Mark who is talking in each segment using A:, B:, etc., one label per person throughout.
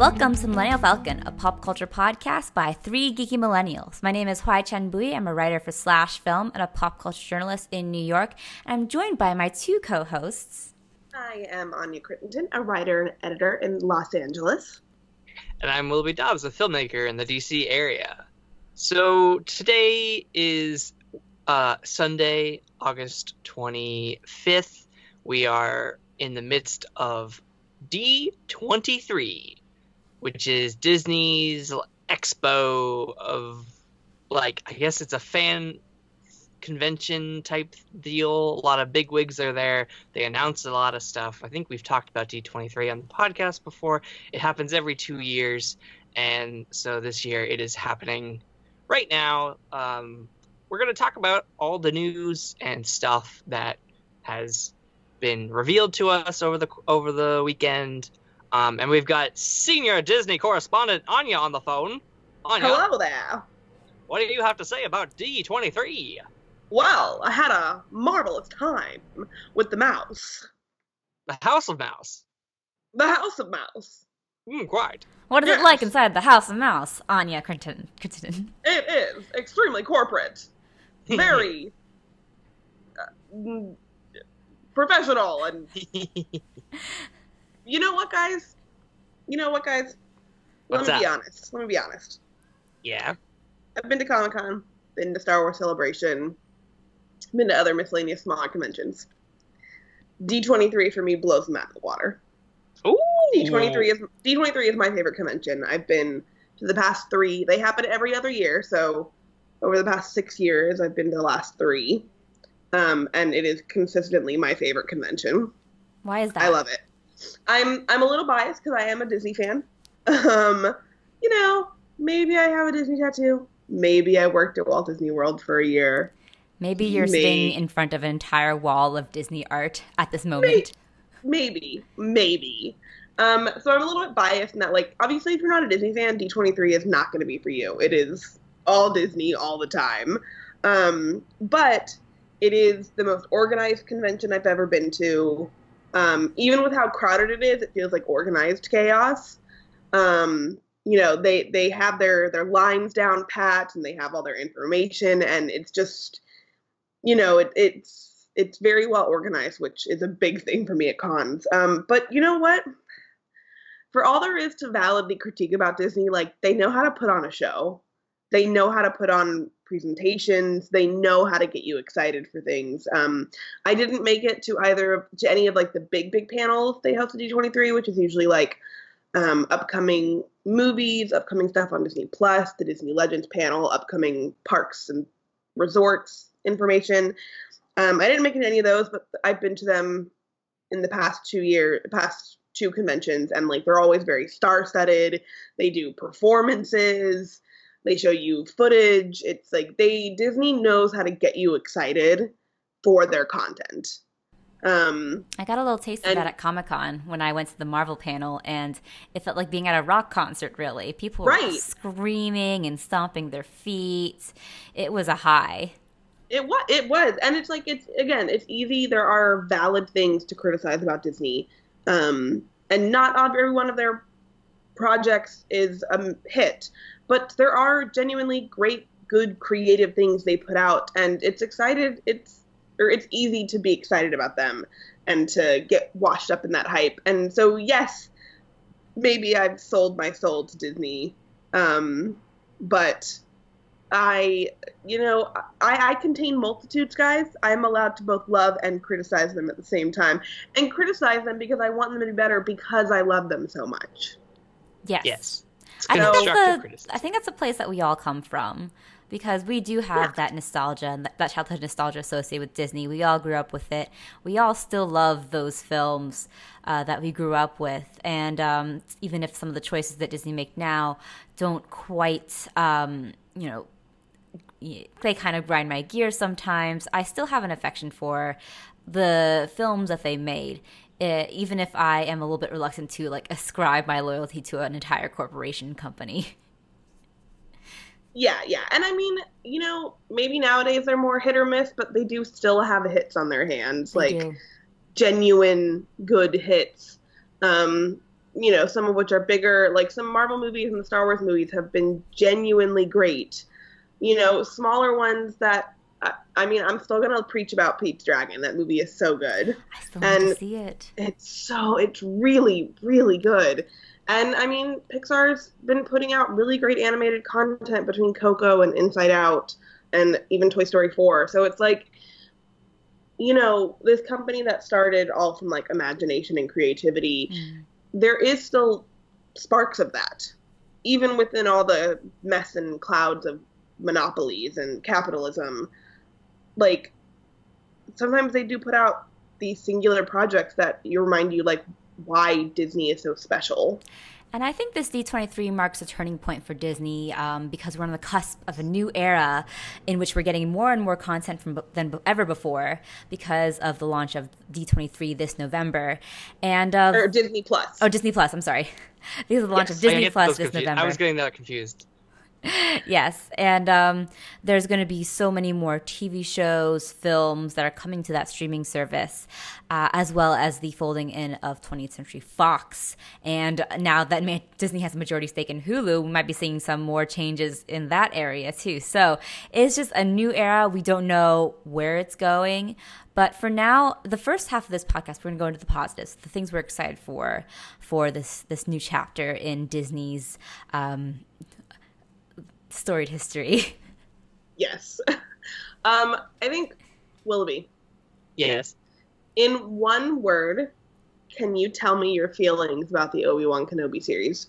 A: Welcome to Millennial Falcon, a pop culture podcast by three geeky millennials. My name is Hoai-Tran Bui. I'm a writer for Slash Film and a pop culture journalist in New York. And I'm joined by my two co hosts.
B: I am Anya Crittenden, a writer and editor in Los Angeles.
C: And I'm Willoughby Dobbs, a filmmaker in the DC area. So today is uh, Sunday, August 25th. We are in the midst of D23, which is Disney's expo of, like, I guess it's a fan convention type deal. A lot of big wigs are there. They announce a lot of stuff. I think we've talked about D23 on the podcast before. It happens every two years. And so this year it is happening right now. Um, we're going to talk about all the news and stuff that has been revealed to us over the over the weekend. Um, and we've got senior Disney correspondent Anya on the phone. Anya,
B: Hello there.
C: what do you have to say about D23?
B: Well, I had a marvelous time with the mouse.
C: The House of Mouse.
B: The House of Mouse.
C: Mm, quite.
A: What is it like inside the House of Mouse, Anya Crittenden? Crittenden.
B: It is extremely corporate. Very uh, professional. And you know what, guys? You know what, guys? Let
C: What's
B: me be honest. Let me be honest.
C: yeah.
B: I've been to Comic Con, been to Star Wars Celebration, been to other miscellaneous smaller conventions. D23 for me blows them out of the water.
C: Ooh.
B: D23 is D23 is my favorite convention. I've been to the past three. They happen every other year, so over the past six years, I've been to the last three, um, and it is consistently my favorite convention.
A: Why is that?
B: I love it. I'm I'm a little biased because I am a Disney fan. Um, you know, maybe I have a Disney tattoo. Maybe I worked at Walt Disney World for a year.
A: Maybe you're
B: May-
A: sitting in front of an entire wall of Disney art at this moment.
B: Maybe, maybe. Um, so I'm a little bit biased in that, like, obviously, if you're not a Disney fan, D23 is not going to be for you. It is all Disney all the time. Um, but it is the most organized convention I've ever been to. Um, even with how crowded it is, it feels like organized chaos. Um, you know, they they have their their lines down pat and they have all their information, and it's just, you know, it, it's it's very well organized, which is a big thing for me at cons. Um, but you know what? For all there is to validly critique about Disney, like they know how to put on a show. They know how to put on presentations. They know how to get you excited for things. Um, I didn't make it to either to any of like the big big panels they host at D23, which is usually like um, upcoming movies, upcoming stuff on Disney Plus, the Disney Legends panel, upcoming parks and resorts information. Um, I didn't make it to any of those, but I've been to them in the past two year, past two conventions, and like they're always very star studded. They do performances. They show you footage. It's like they Disney knows how to get you excited for their content. Um,
A: I got a little taste of that at Comic Con when I went to the Marvel panel, and it felt like being at a rock concert, really. People were
B: Right.
A: screaming and stomping their feet. It was a high.
B: It was. It was, and it's like it's again. It's easy. There are valid things to criticize about Disney, um, and not every one of their projects is a hit, but there are genuinely great, good, creative things they put out, and it's excited. It's or it's easy to be excited about them and to get washed up in that hype. And so, yes, maybe I've sold my soul to Disney, um, but I, you know, I, I contain multitudes, guys. I'm allowed to both love and criticize them at the same time, and criticize them because I want them to be better because I love them so much.
A: Yes.
C: Yes.
A: I think, that's a,
C: criticism.
A: I think that's a place that we all come from because we do have
B: Yeah.
A: that nostalgia and that, that childhood nostalgia associated with Disney. We all grew up with it. We all still love those films uh, that we grew up with. And um, even if some of the choices that Disney make now don't quite, um, you know, they kind of grind my gears sometimes. I still have an affection for the films that they made, uh, even if I am a little bit reluctant to like ascribe my loyalty to an entire corporation company.
B: Yeah, yeah. And I mean, you know, maybe nowadays they're more hit or miss, but they do still have hits on their hands,
A: They
B: like
A: do.
B: genuine good hits. Um, you know, some of which are bigger, like some Marvel movies and the Star Wars movies have been genuinely great. You know, smaller ones that I, I mean, I'm still gonna preach about Pete's Dragon. That movie is so good.
A: I still want to
B: And-
A: see it.
B: It's so it's really really good. And I mean, Pixar's been putting out really great animated content between Coco and Inside Out and even Toy Story 4. So it's like you know, this company that started all from like imagination and creativity,
A: Mm.
B: there is still sparks of that. Even within all the mess and clouds of monopolies and capitalism, like sometimes they do put out these singular projects that you remind you like why Disney is so special.
A: And I think this D23 marks a turning point for Disney um, because we're on the cusp of a new era in which we're getting more and more content from than ever before because of the launch of D23 this November, and of
B: Or Disney Plus.
A: oh Disney Plus. I'm sorry, because of the launch
B: Yes.
A: of Disney Plus
C: those
A: this
C: confused.
A: November.
C: I was getting that confused.
A: Yes, and um, there's going to be so many more TV shows, films that are coming to that streaming service, uh, as well as the folding in of 20th Century Fox. And now that Disney has a majority stake in Hulu, we might be seeing some more changes in that area too. So it's just a new era. We don't know where it's going. But for now, the first half of this podcast, we're going to go into the positives, the things we're excited for, for this this new chapter in Disney's um, storied history.
B: Yes. um, I think Willoughby.
C: Yes.
B: In one word, can you tell me your feelings about the Obi Wan Kenobi series?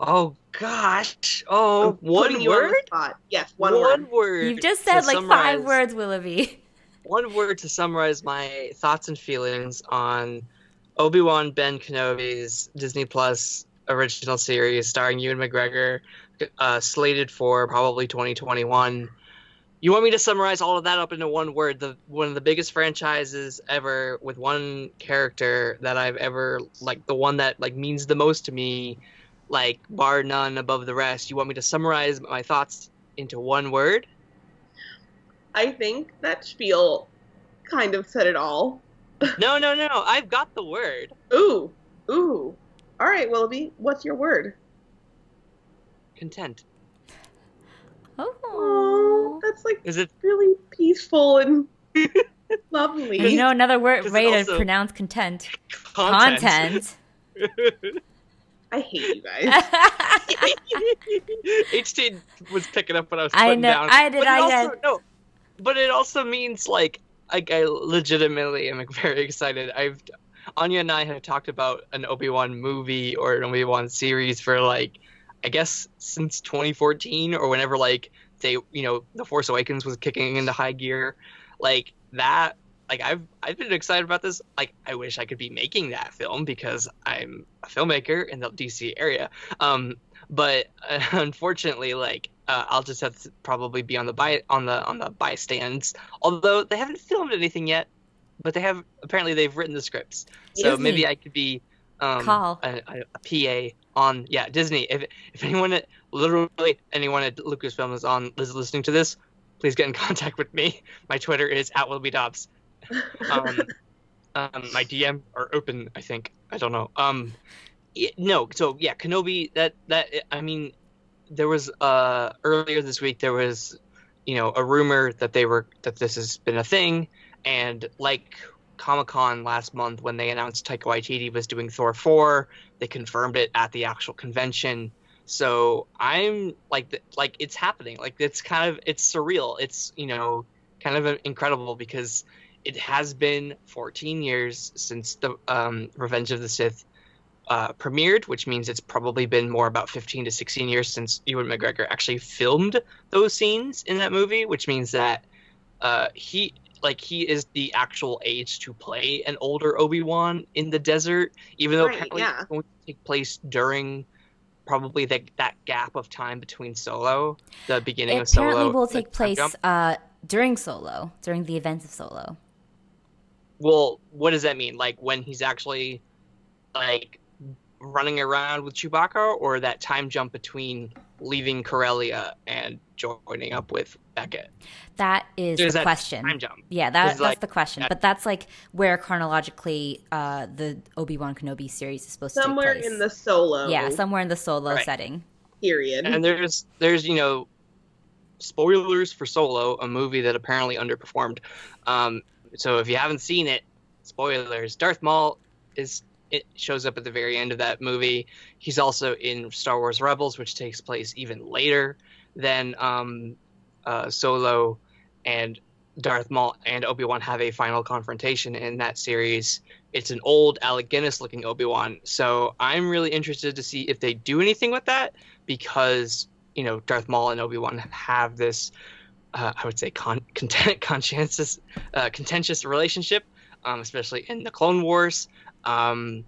C: Oh gosh. Oh,
B: I'm
C: one
B: putting you on the
C: word.
B: spot. Yes, one,
C: One
B: word.
C: word.
A: You've just said like five words, Willoughby.
C: One word to summarize my thoughts and feelings on Obi Wan Ben Kenobi's Disney Plus original series starring Ewan McGregor, uh, slated for probably 2021. You want me to summarize all of that up into one word? The one of the biggest franchises ever, with one character that I've ever like, the one that like means the most to me, like bar none above the rest. You want me to summarize my thoughts into one word?
B: I think that spiel kind of said it all.
C: No, no, no. I've got the word.
B: Ooh, ooh. All right, Willoughby, what's your word?
C: Content.
B: Oh, that's like
C: Is it
B: really peaceful and lovely.
A: There's no another word way to pronounce content.
C: content?
A: Content.
B: I hate you guys.
C: HT was picking up what I was
A: I
C: putting
A: know-
C: down.
A: I did,
C: But it
A: I
C: also,
A: did.
C: No, but it also means like like I legitimately am very excited. I've Anya and I have talked about an Obi Wan movie or an Obi Wan series for like I guess since 2014 or whenever like they you know the Force Awakens was kicking into high gear, like that. Like I've I've been excited about this. Like I wish I could be making that film because I'm a filmmaker in the DC area. Um, but uh, unfortunately, like uh, I'll just have to probably be on the by on the on the bystands. Although they haven't filmed anything yet, but they have apparently they've written the scripts. So maybe I could be um,
A: Call.
C: a, a, a PA on yeah Disney. If if anyone literally anyone at Lucasfilm is on is listening to this, please get in contact with me. My Twitter is at Willoughby Dobbs. Um, um, my DM are open. I think I don't know. Um, no. So yeah, Kenobi. That that I mean, there was uh earlier this week there was, you know, a rumor that they were that this has been a thing, and like Comic Con last month when they announced Taika Waititi was doing Thor four, they confirmed it at the actual convention. So I'm like like it's happening. Like it's kind of it's surreal. It's you know kind of incredible because it has been 14 years since the um, Revenge of the Sith uh, premiered, which means it's probably been more about 15 to 16 years since Ewan McGregor actually filmed those scenes in that movie, which means that uh, he like he is the actual age to play an older Obi Wan in the desert, even though
B: Right,
C: apparently
B: yeah.
C: it's going to take place during probably the, that gap of time between Solo, the beginning
A: It
C: of Solo.
A: apparently will take place uh, during Solo, during the events of Solo.
C: Well, what does that mean? Like when he's actually like running around with Chewbacca, or that time jump between leaving Corellia and joining up with Beckett.
A: That is
C: There's
A: the
C: that
A: question.
C: time jump.
A: Yeah, that, that's
C: like,
A: the question.
C: that-
A: But that's like where chronologically uh, the Obi Wan Kenobi series is supposed
B: Somewhere
A: to take place.
B: in the solo
A: yeah, somewhere in the solo
C: Right.
A: setting.
B: period.
C: And there's there's you know spoilers for Solo, a movie that apparently underperformed. Um, so if you haven't seen it, spoilers. Darth Maul is it shows up at the very end of that movie. He's also in Star Wars Rebels, which takes place even later than um, uh, Solo, and Darth Maul and Obi Wan have a final confrontation in that series. It's an old Alec Guinness looking Obi Wan, so I'm really interested to see if they do anything with that because you know Darth Maul and Obi Wan have this, uh, I would say, con- content- conscientious, uh, contentious relationship, um, especially in the Clone Wars. Um,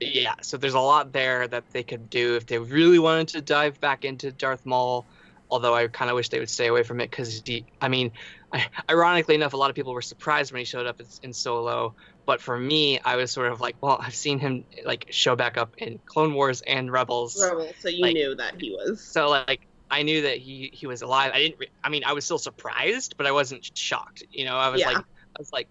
C: yeah, so there's a lot there that they could do if they really wanted to dive back into Darth Maul. Although I kind of wish they would stay away from it because, I mean, I, ironically enough, a lot of people were surprised when he showed up in, in Solo. But for me, I was sort of like, well, I've seen him like show back up in Clone Wars and Rebels.
B: Rebel, so you
C: like-
B: knew that he was.
C: So like I knew that he he was alive. I didn't. Re- I mean, I was still surprised, but I wasn't shocked. You know, I was
B: Yeah.
C: like, I was like,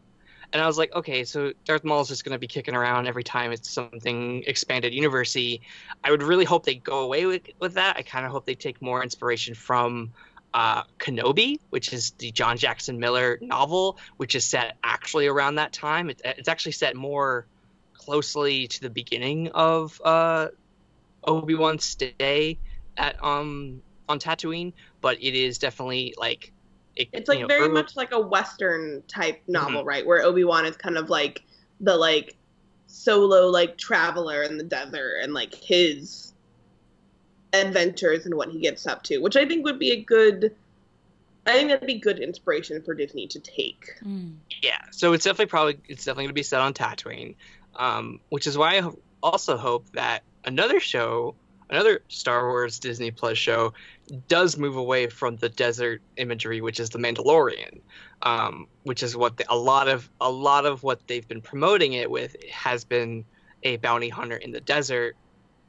C: and I was like, okay, so Darth Maul is just gonna be kicking around every time it's something expanded university. I would really hope they go away with with that. I kind of hope they take more inspiration from. Uh, Kenobi, which is the John Jackson Miller novel, which is set actually around that time. It, it's actually set more closely to the beginning of uh, Obi Wan's stay at um on Tatooine, but it is definitely like it,
B: It's like
C: you know,
B: very
C: early-
B: much like a western type novel,
C: Mm-hmm.
B: right? Where Obi Wan is kind of like the like solo like traveler in the desert and like his adventures and what he gets up to, which I think would be a good. I think that'd be good inspiration for Disney to take.
A: Mm.
C: yeah. So it's definitely probably it's definitely gonna be set on Tatooine, um, which is why I also hope that another show, another Star Wars Disney Plus show, does move away from the desert imagery, which is the Mandalorian, um, which is what the, a lot of a lot of what they've been promoting it with has been a bounty hunter in the desert,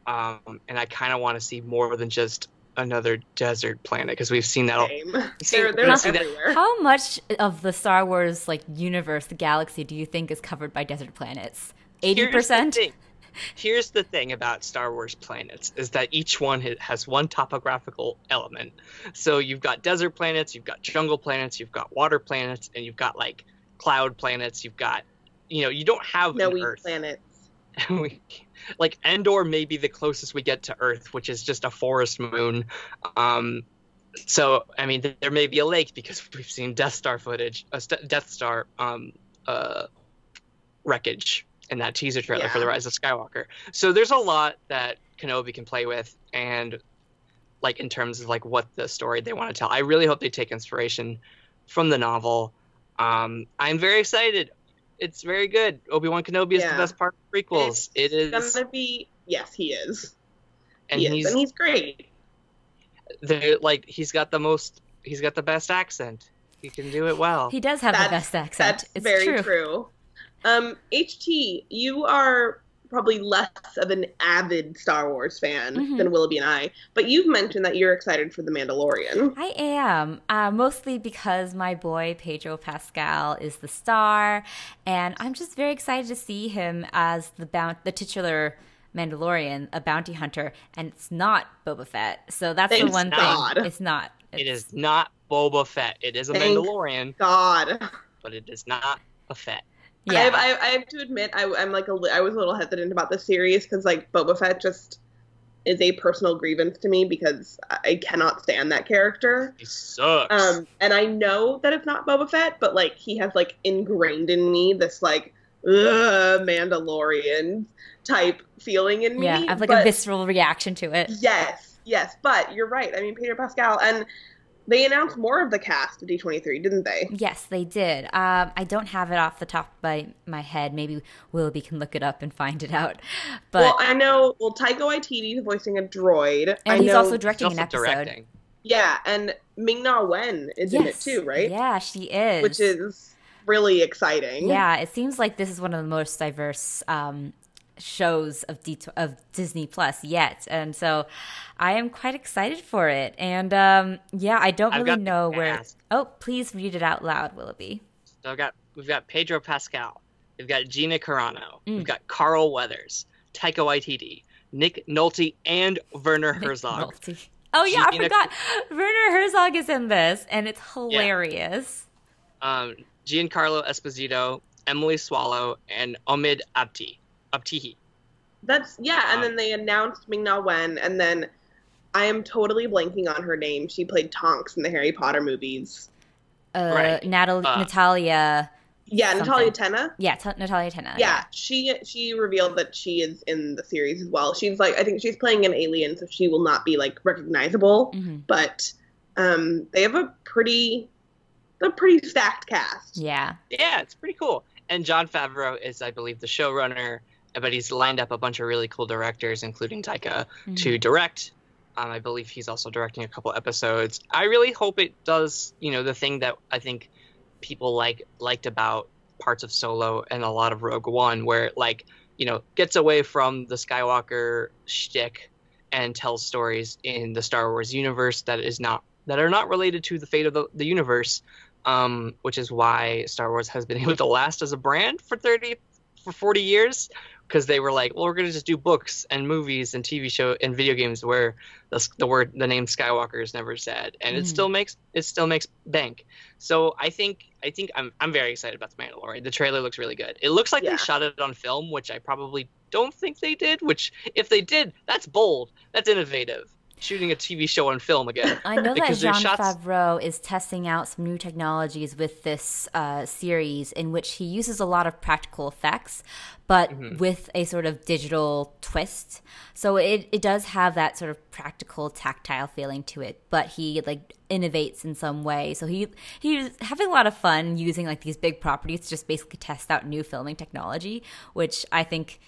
C: um, and I kind of want to see more than just another desert planet because we've seen that. All,
B: Same.
C: See,
B: they're they're
C: you see that-
A: How much of the Star Wars like universe, the galaxy, do you think is covered by desert planets? Eighty
C: Here's the
A: percent.
C: Here's the thing about Star Wars planets is that each one has one topographical element. So you've got desert planets, you've got jungle planets, you've got water planets, and you've got like cloud planets. You've got, you know, you don't have
B: No,
C: Earth.
B: planets.
C: We- like Endor may be the closest we get to Earth, which is just a forest moon. Um, so I mean, there may be a lake because we've seen Death Star footage, uh, Death Star um, uh, wreckage in that teaser trailer for the Rise of Skywalker. So there's a lot that Kenobi can play with, and like in terms of like what the story they want to tell. I really hope they take inspiration from the novel. Um, I'm very excited. It's very good. Obi Wan Kenobi is the best part of prequels. It
B: It's gonna be yes, he is.
C: and
B: he is,
C: he's
B: and he's great.
C: they're like he's got the most he's got the best accent he can do it well
A: He does have the best accent.
B: That's
A: it's
B: very
A: true.
B: true. Um, HT, you are probably less of an avid Star Wars fan
A: Mhm.
B: than Willoughby and I, but you've mentioned that you're excited for The Mandalorian.
A: I am, uh, mostly because my boy Pedro Pascal is the star, and I'm just very excited to see him as the bount- the titular Mandalorian, a bounty hunter, and it's not Boba Fett. So that's the one
B: God.
A: thing. It's not.
C: it
A: It's-
C: not boba fett it is a
B: Thank
C: mandalorian
B: God.
C: but it is not a fett
B: I,
A: Yeah.
B: have, I, I have to admit, I, I'm like a, li- I was a little hesitant about the series because like Boba Fett just is a personal grievance to me because I cannot stand that character.
C: he sucks
B: Um, and I know that it's not Boba Fett, but like he has like ingrained in me this like Ugh, Mandalorian type feeling in me.
A: yeah, I have like
B: but-
A: a visceral reaction to it.
B: Yes, yes, but you're right. I mean, Peter Pascal, and they announced more of the cast at D23, didn't they?
A: Yes, they did. Um, I don't have it off the top of my, my head. Maybe Willoughby can look it up and find it out. But
B: well, I know. Well, Taika Waititi is voicing a droid,
A: and
B: I
A: he's
B: know,
A: also
C: He's
A: directing
C: also
A: an episode.
C: directing
B: yeah, and Ming Na Wen is in it too, right?
A: Yeah, she is.
B: Which is really exciting.
A: Yeah, it seems like this is one of the most diverse um, shows of D- of Disney Plus yet, and so I am quite excited for it. And um, yeah, I don't
C: I've
A: really know where.
C: ask.
A: Oh, please read it out loud, Willoughby.
C: So I've got we've got Pedro Pascal, we've got Gina Carano,
A: Mm.
C: we've got Carl Weathers, Taika Waititi, Nick Nolte, and Werner Herzog.
A: Nolte. Oh yeah, I
C: Gina-
A: forgot. Werner Herzog is in this, and it's hilarious.
C: um, Giancarlo Esposito, Emily Swallow, and Omid Abti. Abtihi.
B: That's yeah, and
C: Um,
B: then they announced Ming Na Wen, and then I am totally blanking on her name. She played Tonks in the Harry Potter movies.
A: Uh,
C: Right.
A: Natal-
C: Uh,
A: Natalia.
B: Yeah,
A: Something.
B: Natalia Tena.
A: Yeah, T- Natalia Tena.
B: Yeah, she she revealed that she is in the series as well. She's like I think she's playing an alien, so she will not be like recognizable.
A: hmm
B: But um, they have a pretty a pretty stacked cast.
A: Yeah.
C: Yeah, it's pretty cool. And Jon Favreau is, I believe, the showrunner, but he's lined up a bunch of really cool directors, including Taika,
A: Mhm.
C: to direct. Um, I believe he's also directing a couple episodes. I really hope it does, you know, the thing that I think people like liked about parts of Solo and a lot of Rogue One, where it, like, you know, gets away from the Skywalker shtick and tells stories in the Star Wars universe that is not that are not related to the fate of the, the universe. Um, which is why Star Wars has been able to last as a brand for thirty for forty years because they were like, well, we're going to just do books and movies and TV show and video games where the, the word the name Skywalker is never said, and
A: Mhm.
C: it still makes it still makes bank. So I think I think I'm I'm very excited about the Mandalorian. The trailer looks really good. It looks like
B: Yeah.
C: they shot it on film, which I probably don't think they did. Which if they did, that's bold. That's innovative. Shooting a TV show on film again.
A: I know that
C: Because
A: Jean
C: shots-
A: Favreau is testing out some new technologies with this uh, series in which he uses a lot of practical effects, but
C: Mhm.
A: with a sort of digital twist. So it, it does have that sort of practical, tactile feeling to it, but he like innovates in some way. So he he's having a lot of fun using like these big properties to just basically test out new filming technology, which I think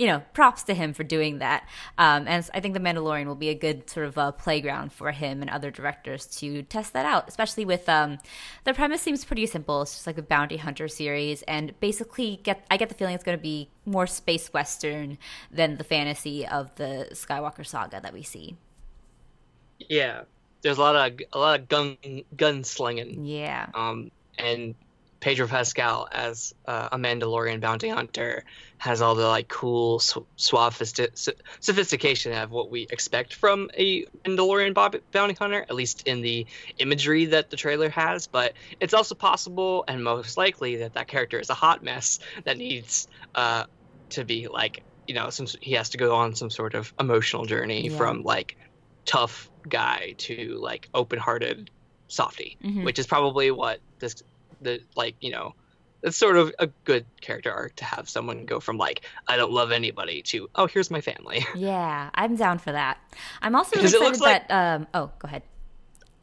A: you know, props to him for doing that. Um, and I think The Mandalorian will be a good sort of uh, playground for him and other directors to test that out, especially with um, the premise seems pretty simple. It's just like a bounty hunter series, and basically, get I get the feeling it's going to be more space western than the fantasy of the Skywalker saga that we see.
C: Yeah, there's a lot of a lot of gun gun slinging.
A: Yeah.
C: Um, and Pedro Pascal as uh, a Mandalorian bounty hunter has all the like cool, su- sophistication of what we expect from a Mandalorian bob- bounty hunter, at least in the imagery that the trailer has. But it's also possible and most likely that that character is a hot mess that needs uh, to be like you know some he has to go on some sort of emotional journey
A: Yeah.
C: from like tough guy to like open-hearted softy
A: Mhm.
C: which is probably what this the like you know it's sort of a good character arc to have someone go from like i don't love anybody to oh here's my family
A: Yeah, I'm down for that. I'm also really excited
C: looks like-
A: that. Um, oh, go ahead.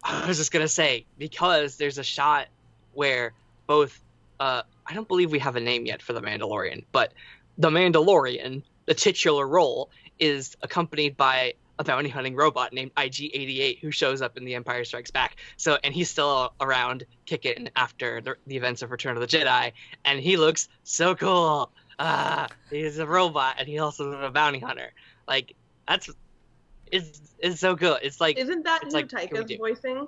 C: i was just gonna say because there's a shot where both uh i don't believe we have a name yet for the mandalorian but the mandalorian the titular role is accompanied by a bounty hunting robot named IG88 who shows up in The Empire Strikes Back. So and he's still around kicking after the, the events of Return of the Jedi and he looks so cool. Ah, he's a robot and he also is a bounty hunter. Like that's it's it's so cool. It's like
B: Isn't that
C: It's like, can
B: Taika's voicing?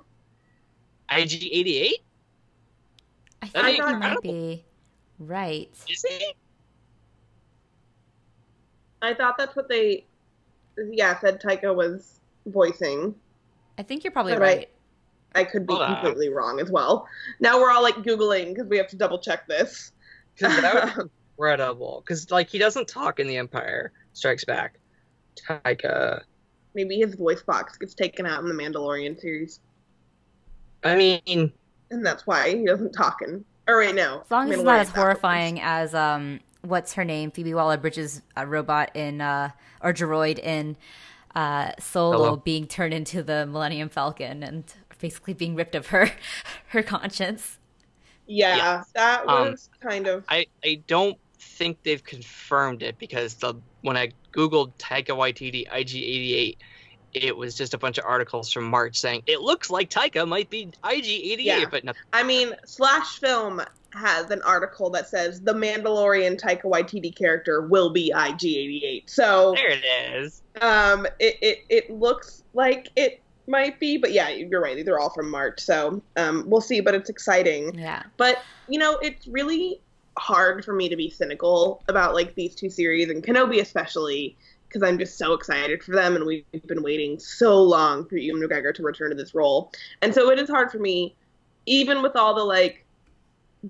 C: IG88?
A: I
C: I
A: think
B: mean,
A: you
B: I
A: might be right.
C: Is he?
B: I thought that's what they, yeah, said Taika was voicing.
A: I think you're probably
B: All right.
A: right.
B: I could be
C: Hold on.
B: completely wrong as well. Now we're all like googling because we have to double check this.
C: 'Cause that would be incredible. Because like he doesn't talk in The Empire Strikes Back. Taika.
B: Maybe his voice box gets taken out in the Mandalorian series,
C: I mean,
B: and that's why he doesn't talk in. Or wait, no.
A: As long as it's not as horrifying as um, what's her name, Phoebe Waller-Bridge's uh, robot in uh, or droid in uh, Solo
C: Hello.
A: being turned into the Millennium Falcon and basically being ripped of her her conscience.
B: Yeah,
C: Yeah.
B: that
C: Um,
B: was kind of.
C: I I don't think they've confirmed it because the when I googled Taika Waititi IG88, it was just a bunch of articles from March saying it looks like Taika might be IG88,
B: Yeah.
C: but no,
B: I mean, Slash Film has an article that says the Mandalorian Taika Waititi character will be IG88. So
C: there it is.
B: um, it, it it looks like it might be, but yeah, you're right. These are all from March, so um, we'll see. But it's exciting.
A: Yeah.
B: But you know, it's really hard for me to be cynical about like these two series and Kenobi especially because I'm just so excited for them and we've been waiting so long for Ewan McGregor to return to this role. And so it is hard for me, even with all the like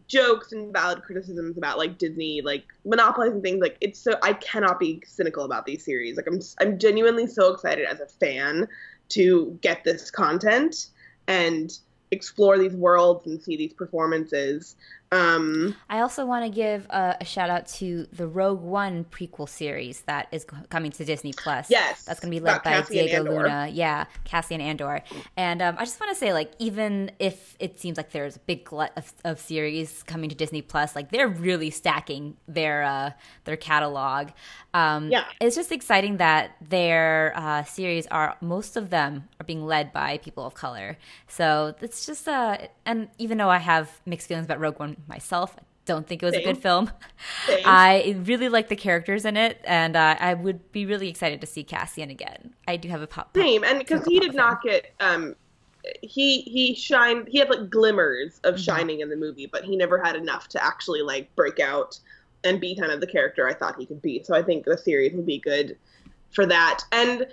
B: jokes and valid criticisms about like Disney like monopolizing things. Like it's so I cannot be cynical about these series. Like I'm I'm genuinely so excited as a fan to get this content and explore these worlds and see these performances. Um,
A: I also want to give a, a shout out to the Rogue One prequel series that is co- coming to Disney Plus.
B: Yes,
A: that's going to be led by
B: Cassian
A: Diego
B: Andor.
A: Luna. Yeah, Cassian Andor. And um, I just want to say, like, even if it seems like there's a big glut of, of series coming to Disney Plus, like they're really stacking their uh, their catalog. Um,
B: Yeah.
A: it's just exciting that their uh, series are most of them are being led by people of color. So it's just uh, and even though I have mixed feelings about Rogue One myself, I don't think it was a good film.
B: Same.
A: I really like the characters in it, and uh, I would be really excited to see Cassian again. I do have a pop.
B: same, and because he did not get um, he he shined. He had like glimmers of shining in the movie, but he never had enough to actually like break out and be kind of the character I thought he could be. So I think the series would be good for that. And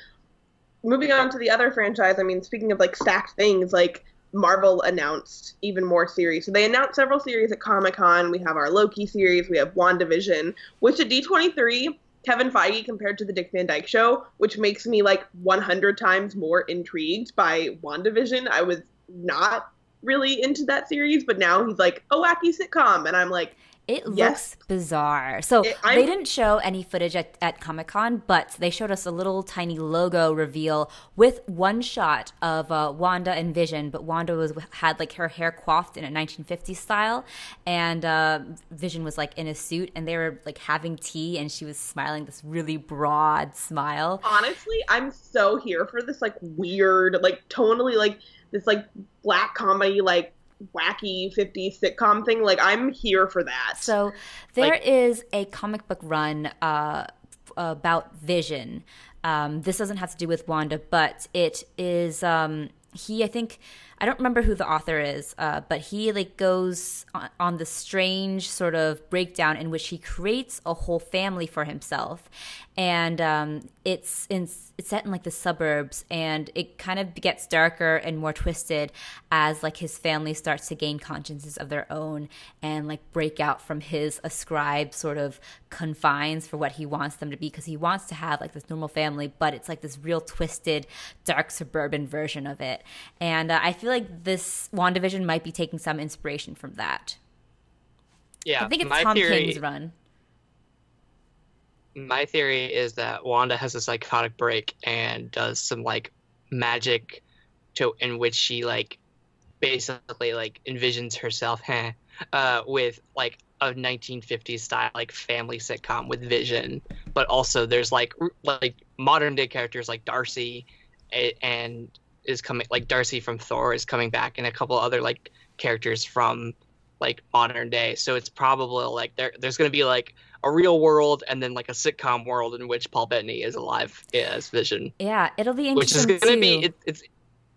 B: moving on to the other franchise, I mean, speaking of like stacked things, like Marvel announced even more series. So they announced several series at Comic Con. We have our Loki series, we have WandaVision, which at D23, Kevin Feige compared to the Dick Van Dyke Show, which makes me like 100 times more intrigued by WandaVision. I was not really into that series, but now he's like a wacky sitcom, and I'm like,
A: It
B: Yes.
A: looks bizarre. So
B: It-
A: they didn't show any footage at, at Comic Con, but they showed us a little tiny logo reveal with one shot of uh, Wanda and Vision. But Wanda was had like her hair coiffed in a 1950s style, and uh, Vision was like in a suit, and they were like having tea, and she was smiling this really broad smile.
B: honestly, I'm so here for this like weird, like tonally like this like black comedy, like wacky 50s sitcom thing. Like I'm here for that.
A: So there
B: Like-
A: is a comic book run uh, about Vision. Um, this doesn't have to do with Wanda, but it is. Um, he, I think, I don't remember who the author is, uh, but he like goes on, on the strange sort of breakdown in which he creates a whole family for himself, and um, it's in it's set in like the suburbs, and it kind of gets darker and more twisted as like his family starts to gain consciences of their own and like break out from his ascribed sort of confines for what he wants them to be because he wants to have like this normal family but it's like this real twisted dark suburban version of it. And uh, i feel like this wandavision might be taking some inspiration from that.
C: Yeah,
A: i think it's tom
C: theory,
A: king's run
C: my theory is that Wanda has a psychotic break and does some like magic to in which she like basically like envisions herself heh, uh, with like a 1950s style like family sitcom with vision. But also there's like like modern day characters like darcy and is coming like darcy from thor is coming back and a couple other like characters from like modern day. So it's probably like there there's going to be like a real world and then like a sitcom world in which paul bettany is alive as vision
A: yeah it'll be interesting.
C: which is going to be it, it's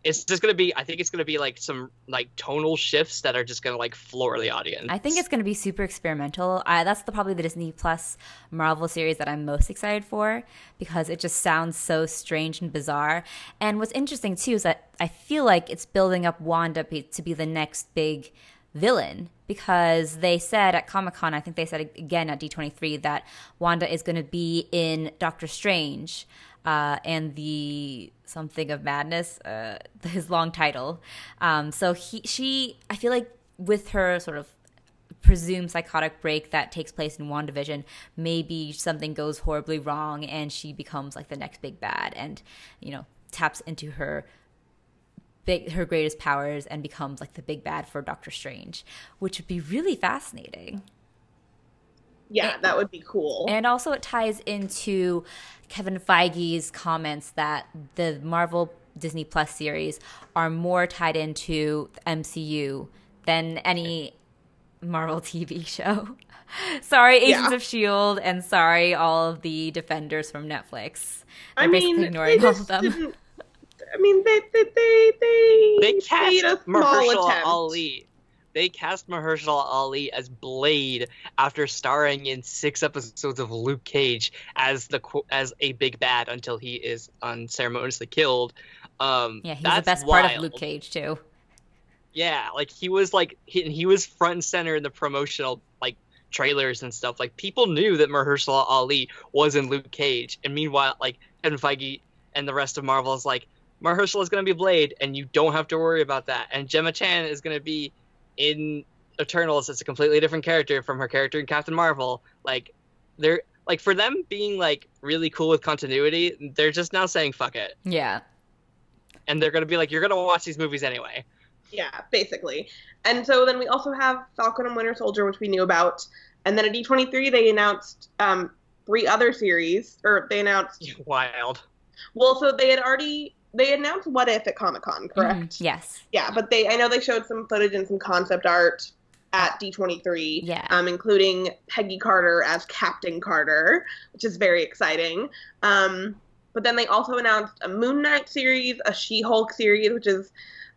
C: it's just going to be i think it's going to be like some like tonal shifts that are just going to like floor the audience
A: I think it's going to be super experimental. I, that's the, probably the Disney Plus Marvel series that I'm most excited for because it just sounds so strange and bizarre. And what's interesting too is that I feel like it's building up Wanda to be the next big villain because they said at Comic Con, I think they said again at D23 that Wanda is going to be in Doctor Strange uh, and the something of madness, uh, his long title. Um, so he, she, I feel like with her sort of presumed psychotic break that takes place in WandaVision, maybe something goes horribly wrong and she becomes like the next big bad and, you know, taps into her big her greatest powers and becomes like the big bad for Doctor Strange, which would be really fascinating.
B: yeah,
A: And-
B: that would be cool.
A: And also, it ties into Kevin Feige's comments that the Marvel Disney Plus series are more tied into the MCU than any Marvel TV show. sorry, Agents
B: Yeah.
A: of S.H.I.E.L.D., and sorry, all of the Defenders from Netflix.
B: I
A: They're
B: mean,
A: basically ignoring all of them.
B: Didn't. I mean, they they they they,
C: They
B: made
C: cast
B: a small
C: Mahershala
B: attempt.
C: Ali. They cast Mahershala Ali as Blade after starring in six episodes of Luke Cage as the as a big bad until he is unceremoniously killed. Um,
A: Yeah, he's
C: that's
A: the best part of. Luke Cage, too.
C: Yeah, like he was like he, he was front and center in the promotional like trailers and stuff. Like people knew that Mahershala Ali was in Luke Cage, and meanwhile, like Kevin Feige and the rest of Marvel is like Mahershala is going to be Blade, and you don't have to worry about that. And Gemma Chan is going to be in Eternals. It's a completely different character from her character in Captain Marvel. Like they're like for them being like really cool with continuity, they're just now saying fuck it,
A: Yeah.
C: and they're going to be like, you're going to watch these movies anyway.
B: Yeah, basically. And so then we also have Falcon and Winter Soldier, which we knew about. And then at D23, they announced um, three other series, or they announced.
C: Wild.
B: Well, so they had already they announced What If at Comic Con, correct?
A: Mhm. Yes.
B: Yeah, but they I know they showed some footage and some concept art at D23.
A: Yeah.
B: Um, including Peggy Carter as Captain Carter, which is very exciting. Um, but then they also announced a Moon Knight series, a She-Hulk series, which is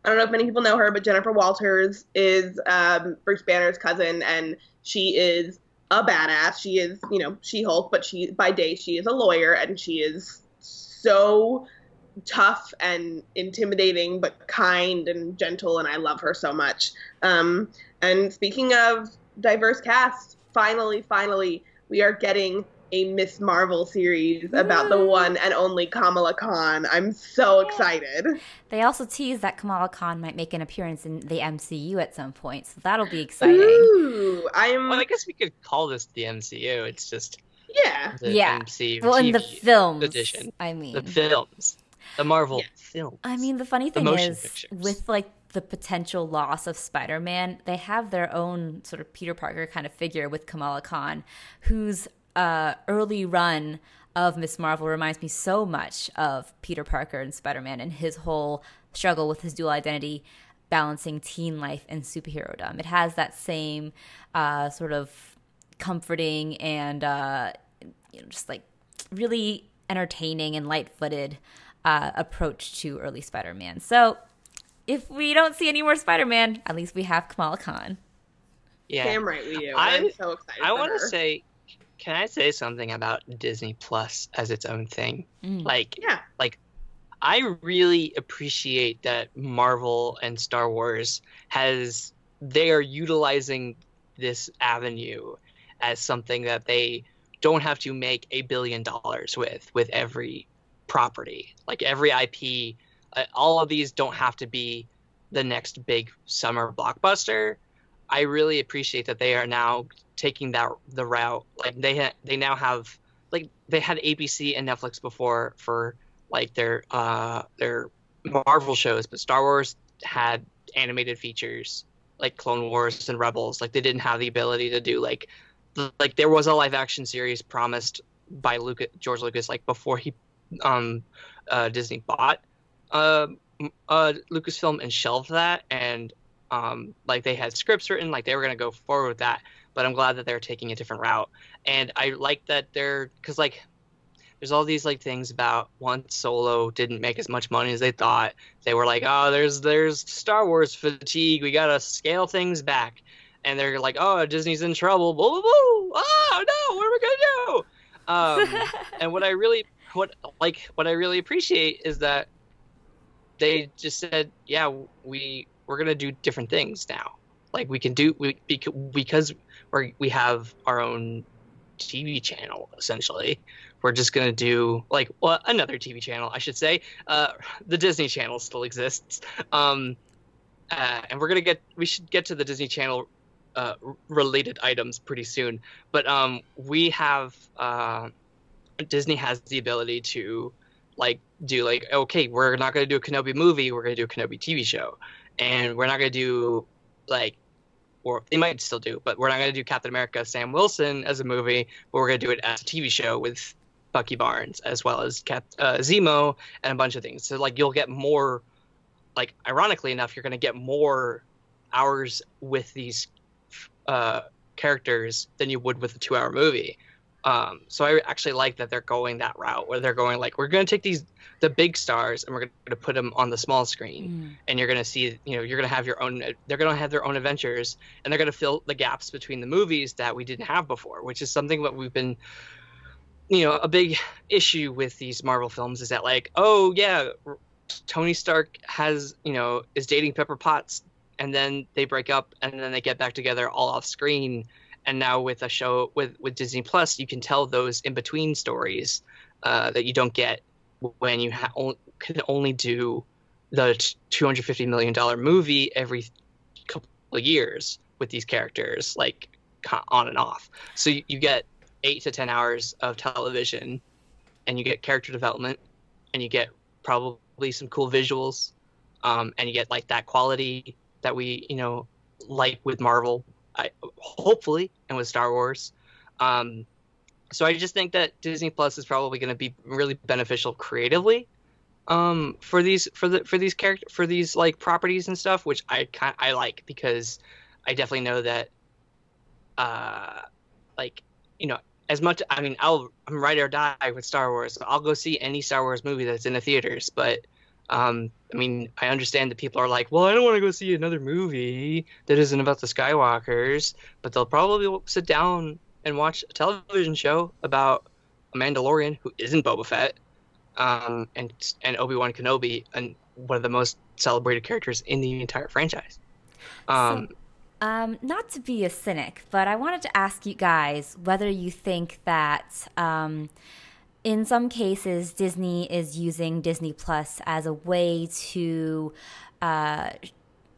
B: I don't know if many people know her, but Jennifer Walters is um, Bruce Banner's cousin, and she is a badass. She is, you know, She-Hulk, but she by day she is a lawyer, and she is so tough and intimidating, but kind and gentle, and I love her so much. Um, and speaking of diverse cast, finally, finally, we are getting a Miss Marvel series about the one and only Kamala Khan. I'm so excited.
A: They also teased that Kamala Khan might make an appearance in the MCU at some point, so that'll be exciting.
B: Ooh, I'm
C: Well, I guess we could call this the MCU. It's just
B: yeah.
C: the
A: Yeah.
C: MCU.
A: Well, in the
C: TV
A: films,
C: edition.
A: I mean,
C: the films, the Marvel
B: Yeah.
C: films.
A: I mean, the funny thing
C: motion
A: is,
C: pictures.
A: with like the potential loss of Spider-Man, they have their own sort of Peter Parker kind of figure with Kamala Khan, whose uh, early run of Miss Marvel reminds me so much of Peter Parker and Spider-Man and his whole struggle with his dual identity, balancing teen life and superherodom. It has that same uh, sort of comforting and uh, you know, just like really entertaining and light-footed uh, approach to early Spider-Man. So if we don't see any more Spider-Man, at least we have Kamala Khan.
C: yeah.
B: Damn right we do.
C: I-
B: I'm so excited.
C: I want to say, can I say something about Disney Plus as its own thing?
A: Mm.
C: Like,
B: Yeah.
C: like I really appreciate that Marvel and Star Wars has they are utilizing this avenue as something that they don't have to make a billion dollars with with every property. Like every IP, uh, all of these don't have to be the next big summer blockbuster. I really appreciate that they are now taking that the route. Like they ha- they now have like they had ABC and Netflix before for like their uh their Marvel shows, but Star Wars had animated features like Clone Wars and Rebels. Like they didn't have the ability to do like like there was a live action series promised by Lucas George Lucas like before he um uh Disney bought uh, uh Lucasfilm and shelved that and um like they had scripts written like they were going to go forward with that but I'm glad that they're taking a different route and I like that they're cuz like there's all these like things about once Solo didn't make as much money as they thought. They were like, "Oh, there's there's Star Wars fatigue. We gotta scale things back." And they're like, "Oh, Disney's in trouble." Boo boo boo! Oh no, what are we gonna do? Um, and what I really what like what I really appreciate is that they just said, "Yeah, we we're gonna do different things now. Like we can do we because we we have our own TV channel essentially." we're just gonna do like well another TV channel I should say. Uh, the Disney Channel still exists, um, uh, and we're gonna get we should get to the Disney Channel uh, related items pretty soon. But um, we have uh, Disney has the ability to like do like okay we're not gonna do a Kenobi movie we're gonna do a Kenobi TV show, and we're not gonna do like or they might still do, but we're not going to do Captain America Sam Wilson as a movie, but we're going to do it as a TV show with Bucky Barnes as well as Cap, uh, Zemo and a bunch of things. So like you'll get more, like ironically enough, you're going to get more hours with these uh, characters than you would with a two-hour movie. Um, so I actually like that they're going that route where they're going like we're going to take these the big stars and we're going to put them on the small screen mm. and you're going to see you know you're going to have your own they're going to have their own adventures and they're going to fill the gaps between the movies that we didn't have before which is something that we've been you know a big issue with these Marvel films is that like oh yeah Tony Stark has you know is dating Pepper Potts and then they break up and then they get back together all off screen and now with a show with with Disney Plus, you can tell those in between stories uh, that you don't get when you ha- can only do the two hundred fifty million dollar movie every couple of years with these characters, like on and off. So you, you get eight to ten hours of television, and you get character development, and you get probably some cool visuals, um, and you get like that quality that we you know like with Marvel I, hopefully, and with Star Wars. Um, so I just think that Disney Plus is probably going to be really beneficial creatively um, for these for the for these character for these like properties and stuff, which I kind I like because I definitely know that uh, like you know as much I mean I'll I'm ride or die with Star Wars. I'll go see any Star Wars movie that's in the theaters, but um, I mean, I understand that people are like, well, I don't want to go see another movie that isn't about the Skywalkers, but they'll probably sit down and watch a television show about a Mandalorian who isn't Boba Fett, um, and and Obi Wan Kenobi, and one of the most celebrated characters in the entire franchise.
A: Um, so, um, not to be a cynic, but I wanted to ask you guys whether you think that. Um, in some cases, Disney is using Disney Plus as a way to, uh,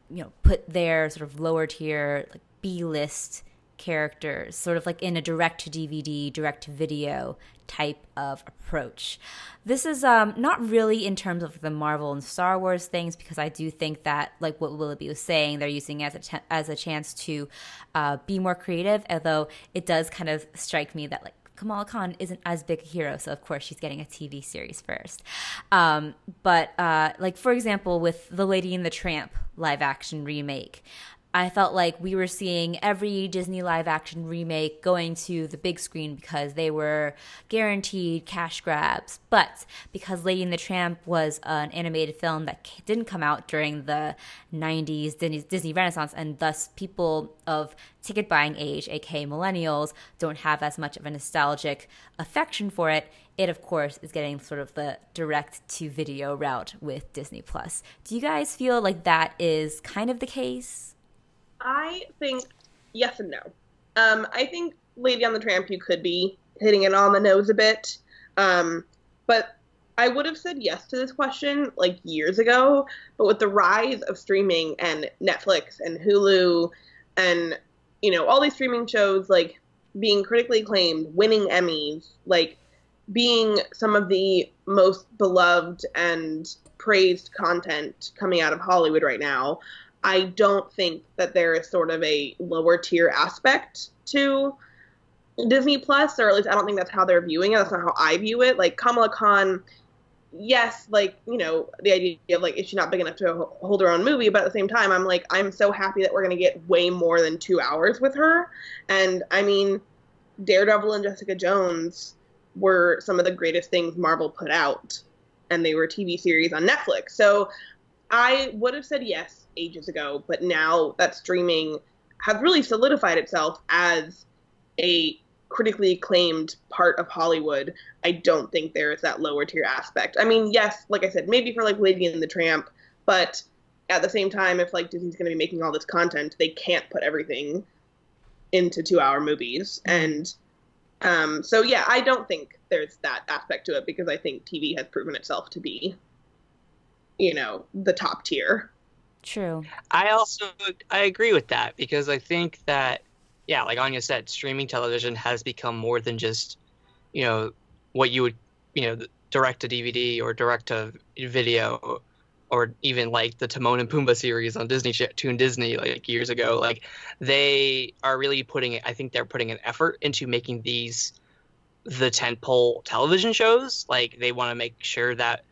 A: you know, put their sort of lower tier, like B list characters, sort of like in a direct to DVD, direct to video type of approach. This is um, not really in terms of the Marvel and Star Wars things, because I do think that, like what Willoughby was saying, they're using it as as a chance to uh, be more creative. Although it does kind of strike me that like Kamala Khan isn't as big a hero, so of course she's getting a TV series first. Um, but uh, like for example, with the Lady and the Tramp live action remake, I felt like we were seeing every Disney live action remake going to the big screen because they were guaranteed cash grabs. But because Lady and the Tramp was an animated film that didn't come out during the 90s Disney, Renaissance, and thus people of ticket buying age, aka millennials, don't have as much of a nostalgic affection for it, it of course is getting sort of the direct to video route with Disney Plus. Do you guys feel like that is kind of the case?
B: I think yes and no. Um, I think Lady on the Tramp, you could be hitting it on the nose a bit. Um, but I would have said yes to this question like years ago. But with the rise of streaming and Netflix and Hulu and, you know, all these streaming shows like being critically acclaimed, winning Emmys, like being some of the most beloved and praised content coming out of Hollywood right now, I don't think that there is sort of a lower tier aspect to Disney Plus, or at least I don't think that's how they're viewing it. That's not how I view it. Like Kamala Khan, yes, like you know the idea of like is she not big enough to hold her own movie, but at the same time, I'm like I'm so happy that we're gonna get way more than two hours with her. And I mean, Daredevil and Jessica Jones were some of the greatest things Marvel put out, and they were TV series on Netflix. So I would have said yes ages ago, but now that streaming has really solidified itself as a critically acclaimed part of Hollywood, I don't think there is that lower tier aspect. I mean, yes, like I said, maybe for like Lady and the Tramp, but at the same time, if like Disney's going to be making all this content, they can't put everything into two hour movies. And um, so, yeah, I don't think there's that aspect to it because I think TV has proven itself to be, you know, the top tier.
A: True.
C: I also I agree with that because I think that yeah, like Anya said, streaming television has become more than just you know what you would you know direct to DVD or direct to video or even like the Timon and Pumbaa series on Disney Toon Disney like years ago. Like they are really putting it. I think they're putting an effort into making these the tentpole television shows. Like they want to make sure that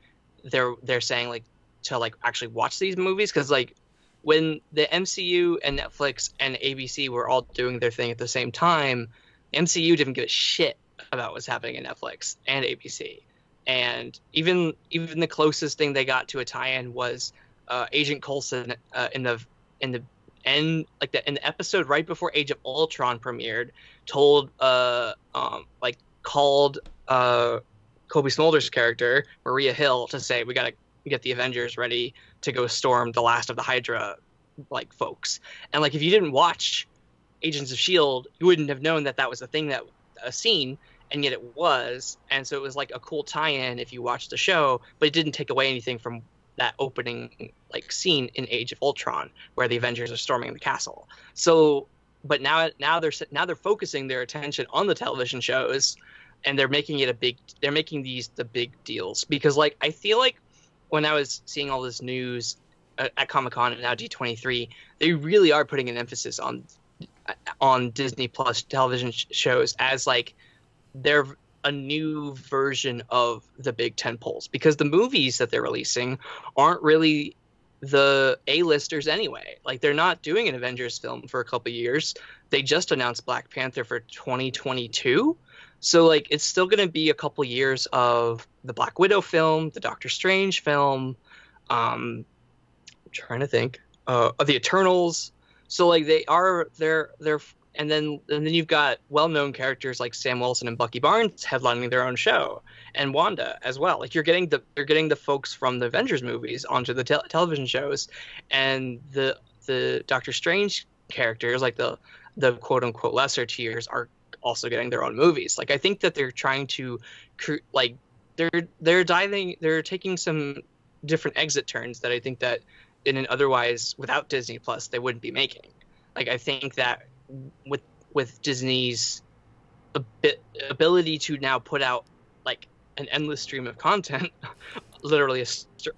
C: they're they're saying like to like actually watch these movies because like when the MCU and Netflix and ABC were all doing their thing at the same time, MCU didn't give a shit about what's happening in Netflix and ABC. And even even the closest thing they got to a tie-in was uh, Agent Coulson uh, in the in the end like the in the episode right before Age of Ultron premiered, told uh um like called uh Cobie Smulders' character Maria Hill to say we get the Avengers ready to go storm the last of the Hydra like folks. And like if you didn't watch Agents of Shield, you wouldn't have known that that was a thing that a scene and yet it was. And so it was like a cool tie-in if you watched the show but it didn't take away anything from that opening like scene in age of ultron where the avengers are storming the castle. So but now now they're now they're focusing their attention on the television shows and they're making it a big they're making these the big deals. Because like i feel like when i was seeing all this news at, at comic-con and now d23 they really are putting an emphasis on uh, on disney plus television sh- shows as like they're a new version of the big tentpoles because the movies that they're releasing aren't really the A-listers anyway. Like they're not doing an Avengers film for a couple years. They just announced Black Panther for 2022. So like it's still going to be a couple years of the Black Widow film, the Doctor Strange film, um I'm trying to think, uh of the Eternals. So like they are they're they're and then and then you've got well-known characters like Sam Wilson and Bucky Barnes headlining their own show, and Wanda as well. Like you're getting the you're getting the folks from the Avengers movies onto the te- television shows, and the the Doctor Strange characters like the the quote unquote lesser tiers are also getting their own movies. Like I think that they're trying to like they're they're diving they're taking some different exit turns that I think that in an otherwise without Disney Plus they wouldn't be making. Like I think that with with Disney's ability to now put out like an endless stream of content, literally a,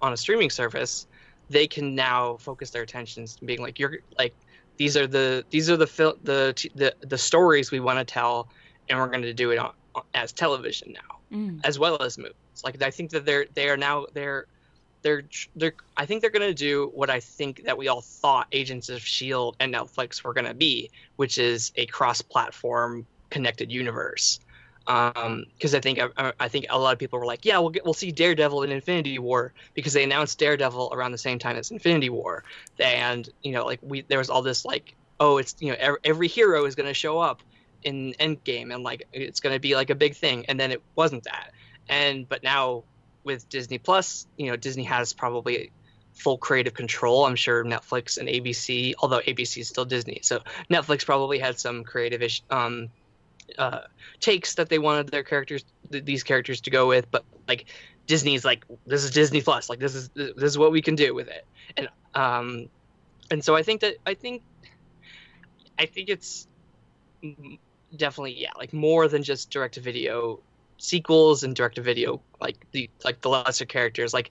C: on a streaming service, they can now focus their attentions being like you're like these are the these are the fil- the the the stories we want to tell, and we're going to do it on, as television now, mm. as well as movies. Like I think that they're they are now they're they're they're I think they're gonna do what I think that we all thought Agents of Shield and Netflix were gonna be, which is a cross-platform connected universe. Because um, I think I, I, think a lot of people were like, yeah, we'll get, we'll see Daredevil in Infinity War because they announced Daredevil around the same time as Infinity War, and you know like we there was all this like oh it's you know every, every hero is gonna show up in Endgame and like it's gonna be like a big thing, and then it wasn't that, and but now with Disney Plus, you know, Disney has probably full creative control. I'm sure Netflix and ABC, although ABC is still Disney, so Netflix probably had some creative ish, um, uh, takes that they wanted their characters, th- these characters, to go with. But like Disney's like, this is Disney Plus, like this is this is what we can do with it, and um, and so I think that I think, I think it's definitely yeah, like more than just direct to video sequels and direct to video like the like the lesser characters like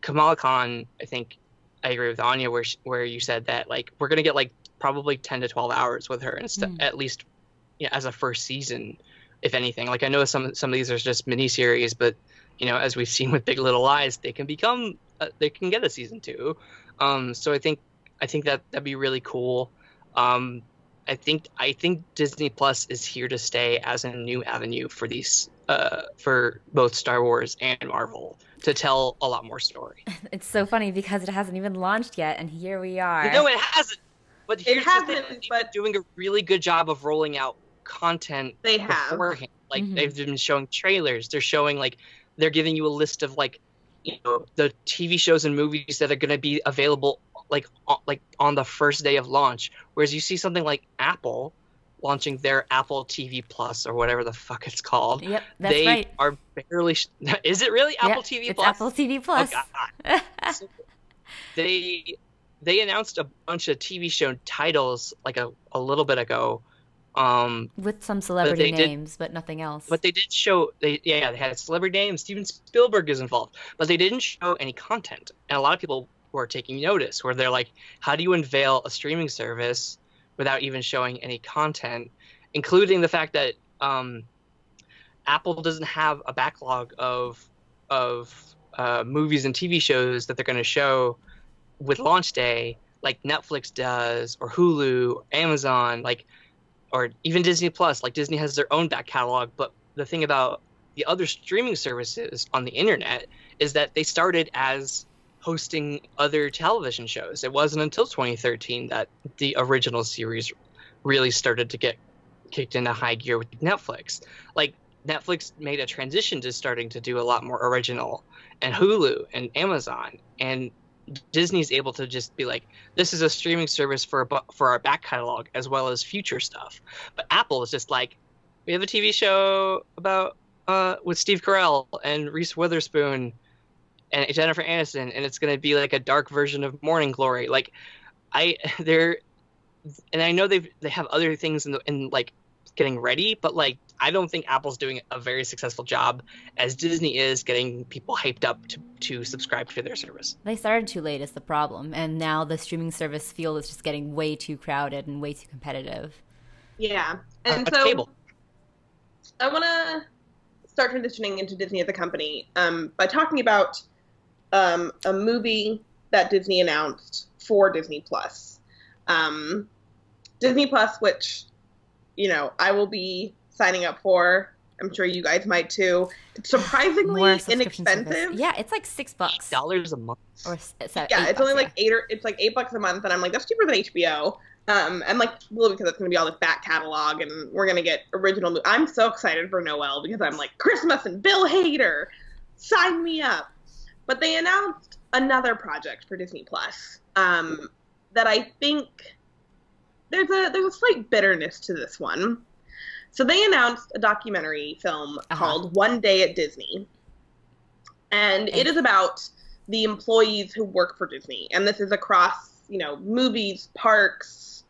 C: Kamala Khan I think I agree with Anya where she, where you said that like we're gonna get like probably 10 to 12 hours with her instead mm. at least yeah, as a first season if anything like I know some some of these are just mini series but you know as we've seen with Big Little Lies they can become uh, they can get a season two um so I think I think that that'd be really cool um I think I think Disney Plus is here to stay as a new avenue for these uh, for both Star Wars and Marvel to tell a lot more story.
A: It's so funny because it hasn't even launched yet, and here we are.
C: No, it hasn't. But
B: it hasn't. But
C: doing a really good job of rolling out content.
B: They have.
C: Beforehand. Like mm-hmm. they've been showing trailers. They're showing like they're giving you a list of like you know the TV shows and movies that are going to be available like like on the first day of launch. Whereas you see something like Apple launching their Apple TV Plus or whatever the fuck it's called.
A: Yep, that's
C: they
A: right.
C: are barely. Sh- is it really Apple
A: yep,
C: TV
A: it's
C: Plus?
A: Apple TV Plus.
C: Oh, so they they announced a bunch of TV show titles like a, a little bit ago Um,
A: with some celebrity
C: did-
A: names, but nothing else.
C: but they did show they yeah they had a celebrity name. Steven Spielberg is involved, but they didn't show any content. And a lot of people were taking notice, where they're like, how do you unveil a streaming service without even showing any content, including the fact that um, Apple doesn't have a backlog of of uh, movies and TV shows that they're going to show with launch day, like Netflix does, or Hulu, or Amazon, like, or even Disney Plus. Like Disney has their own back catalog, but the thing about the other streaming services on the internet is that they started as hosting other television shows. It wasn't until 2013 that the original series really started to get kicked into high gear with Netflix. Like Netflix made a transition to starting to do a lot more original, and Hulu and Amazon and Disney's able to just be like, this is a streaming service for for our back catalog as well as future stuff. But Apple is just like, we have a TV show about uh, with Steve Carell and Reese Witherspoon and Jennifer Aniston, and it's gonna be like a dark version of Morning Glory. Like, I they're and I know they've they have other things in the in like getting ready, but like I don't think Apple's doing a very successful job as Disney is getting people hyped up to to subscribe to their service.
A: They started too late is the problem, and now the streaming service field is just getting way too crowded and way too competitive.
B: Yeah.
C: Uh,
B: And
C: but
B: so
C: cable.
B: I want to start transitioning into Disney as a company um, by talking about um, a movie that Disney announced for Disney Plus. Um, Disney Plus, which, you know, I will be signing up for. I'm sure you guys might too. It's surprisingly
A: More subscription service.
B: inexpensive.
A: Yeah, it's like six bucks.
C: dollars a month.
A: Or s-
B: yeah,
A: eight
B: it's only
A: bucks,
B: like eight or it's like eight bucks a month, and I'm like, that's cheaper than HBO. Um, and like, well, because it's gonna be all this back catalog, and we're gonna get original. mo- I'm so excited for Noel because I'm like Christmas and Bill Hader, sign me up. But they announced another project for Disney Plus um, that I think there's a there's a slight bitterness to this one. So they announced a documentary film
A: Uh-huh.
B: called One Day at Disney, and it is about the employees who work for Disney, and this is across you know movies, parks,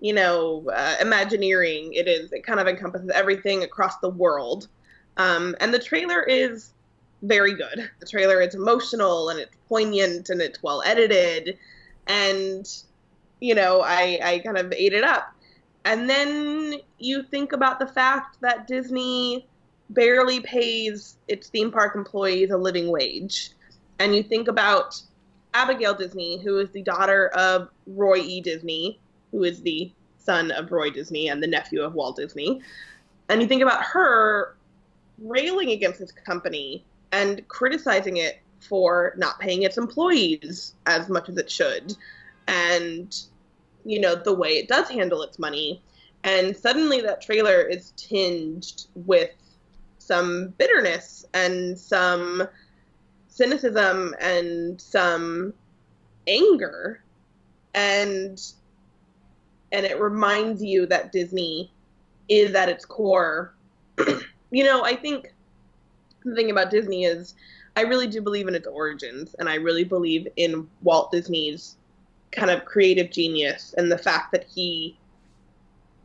B: you know, uh, Imagineering. It is it kind of encompasses everything across the world, um, and the trailer is very good. The trailer is emotional and it's poignant and it's well edited, and you know I I kind of ate it up, and then you think about the fact that Disney barely pays its theme park employees a living wage. And you think about Abigail Disney, who is the daughter of Roy E. Disney, who is the son of Roy Disney and the nephew of Walt Disney. And you think about her railing against this company and criticizing it for not paying its employees as much as it should. And, you know, the way it does handle its money. And suddenly that trailer is tinged with some bitterness and some cynicism and some anger and and it reminds you that Disney is at its core you know I think the thing about Disney is I really do believe in its origins and I really believe in Walt Disney's kind of creative genius and the fact that he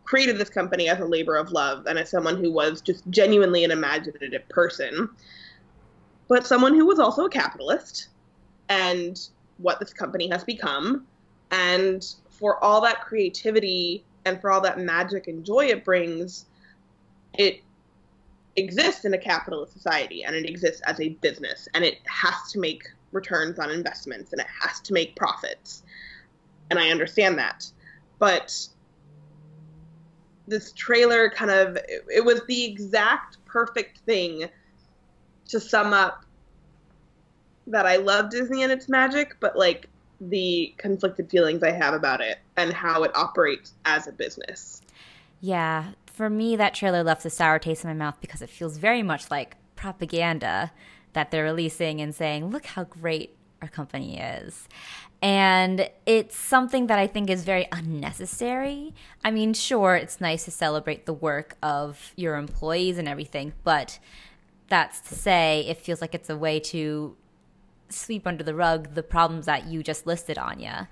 B: created this company as a labor of love and as someone who was just genuinely an imaginative person, but someone who was also a capitalist and what this company has become. And for all that creativity and for all that magic and joy it brings, it exists in a capitalist society and it exists as a business and it has to make returns on investments and it has to make profits. And I understand that. But this trailer kind of it, it was the exact perfect thing to sum up that I love Disney and its magic, but like the conflicted feelings I have about it and how it operates as a business.
A: Yeah, for me, that trailer left a sour taste in my mouth because it feels very much like propaganda that they're releasing and saying, look how great our company is. And it's something that I think is very unnecessary. I mean, sure, it's nice to celebrate the work of your employees and everything, but that's to say, it feels like it's a way to sweep under the rug the problems that you just listed, Anya.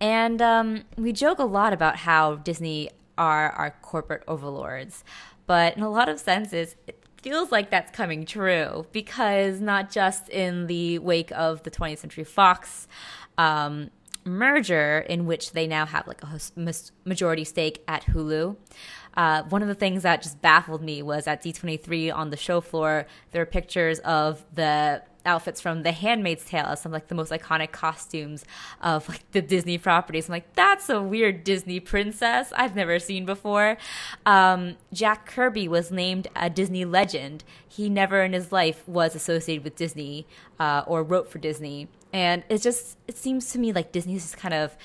A: And um, we joke a lot about how Disney are our corporate overlords. But in a lot of senses, it feels like that's coming true because not just in the wake of the 20th Century Fox um, merger, in which they now have like a majority stake at Hulu. Uh, one of the things that just baffled me was at D23 on the show floor, there are pictures of the outfits from The Handmaid's Tale, some like the most iconic costumes of like the Disney properties. I'm like, that's a weird Disney princess I've never seen before. Um, Jack Kirby was named a Disney legend. He never in his life was associated with Disney uh, or wrote for Disney, and it just it seems to me like Disney's just kind of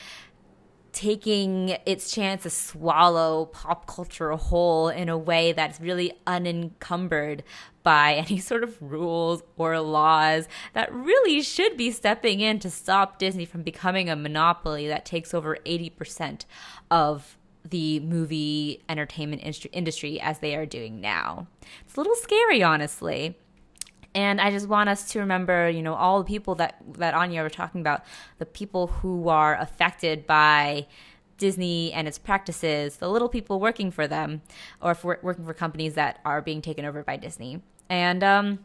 A: taking its chance to swallow pop culture whole in a way that's really unencumbered by any sort of rules or laws that really should be stepping in to stop Disney from becoming a monopoly that takes over 80% of the movie entertainment industry as they are doing now. It's a little scary, honestly. And I just want us to remember, you know, all the people that that Anya were talking about, the people who are affected by Disney and its practices, the little people working for them, or for working for companies that are being taken over by Disney. And um,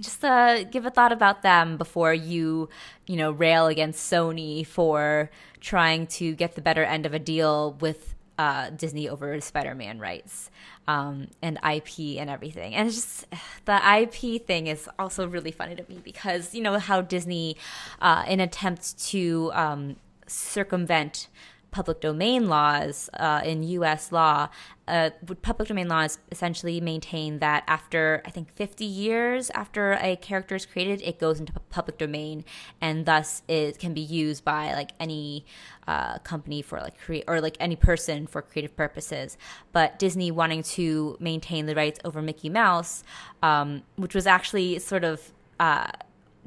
A: just uh, give a thought about them before you, you know, rail against Sony for trying to get the better end of a deal with uh, Disney over Spider-Man rights um, and IP and everything. And it's just the IP thing is also really funny to me because you know how Disney, uh, in attempts to um, circumvent public domain laws uh, in U.S. law, uh, public domain laws essentially maintain that after I think 50 years after a character is created, it goes into public domain, and thus it can be used by like any uh, company for like create or like any person for creative purposes. But Disney wanting to maintain the rights over Mickey Mouse, um, which was actually sort of uh,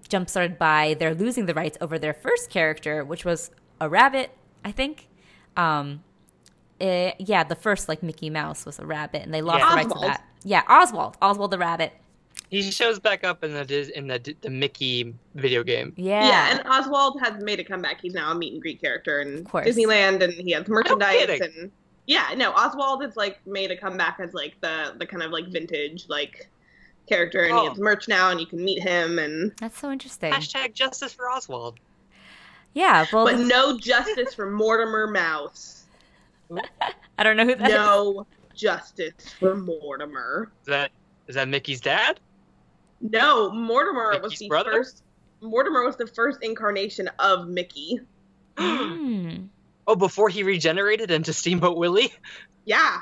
A: jump started by their losing the rights over their first character, which was a rabbit, I think. Um, it, yeah, the first like Mickey Mouse was a rabbit, and they lost yeah. the rights to that. Yeah, Oswald, Oswald the rabbit.
C: He shows back up in the in the the Mickey video game.
A: Yeah,
B: yeah, and Oswald has made a comeback. He's now a meet and greet character in Disneyland, and he has merchandise no and yeah, no, Oswald has like made a comeback as like the the kind of like vintage like character, and oh. he has merch now, and you can meet him, and
A: that's so interesting.
C: Hashtag justice for Oswald.
A: Yeah,
B: well, but no justice for Mortimer Mouse.
A: I don't know who that
B: no is. justice for Mortimer.
C: Is that is that Mickey's dad?
B: No, Mortimer
C: Mickey's
B: was the
C: brother?
B: first. Mortimer was the first incarnation of Mickey.
A: mm.
C: Oh, before he regenerated into Steamboat Willie.
B: Yeah,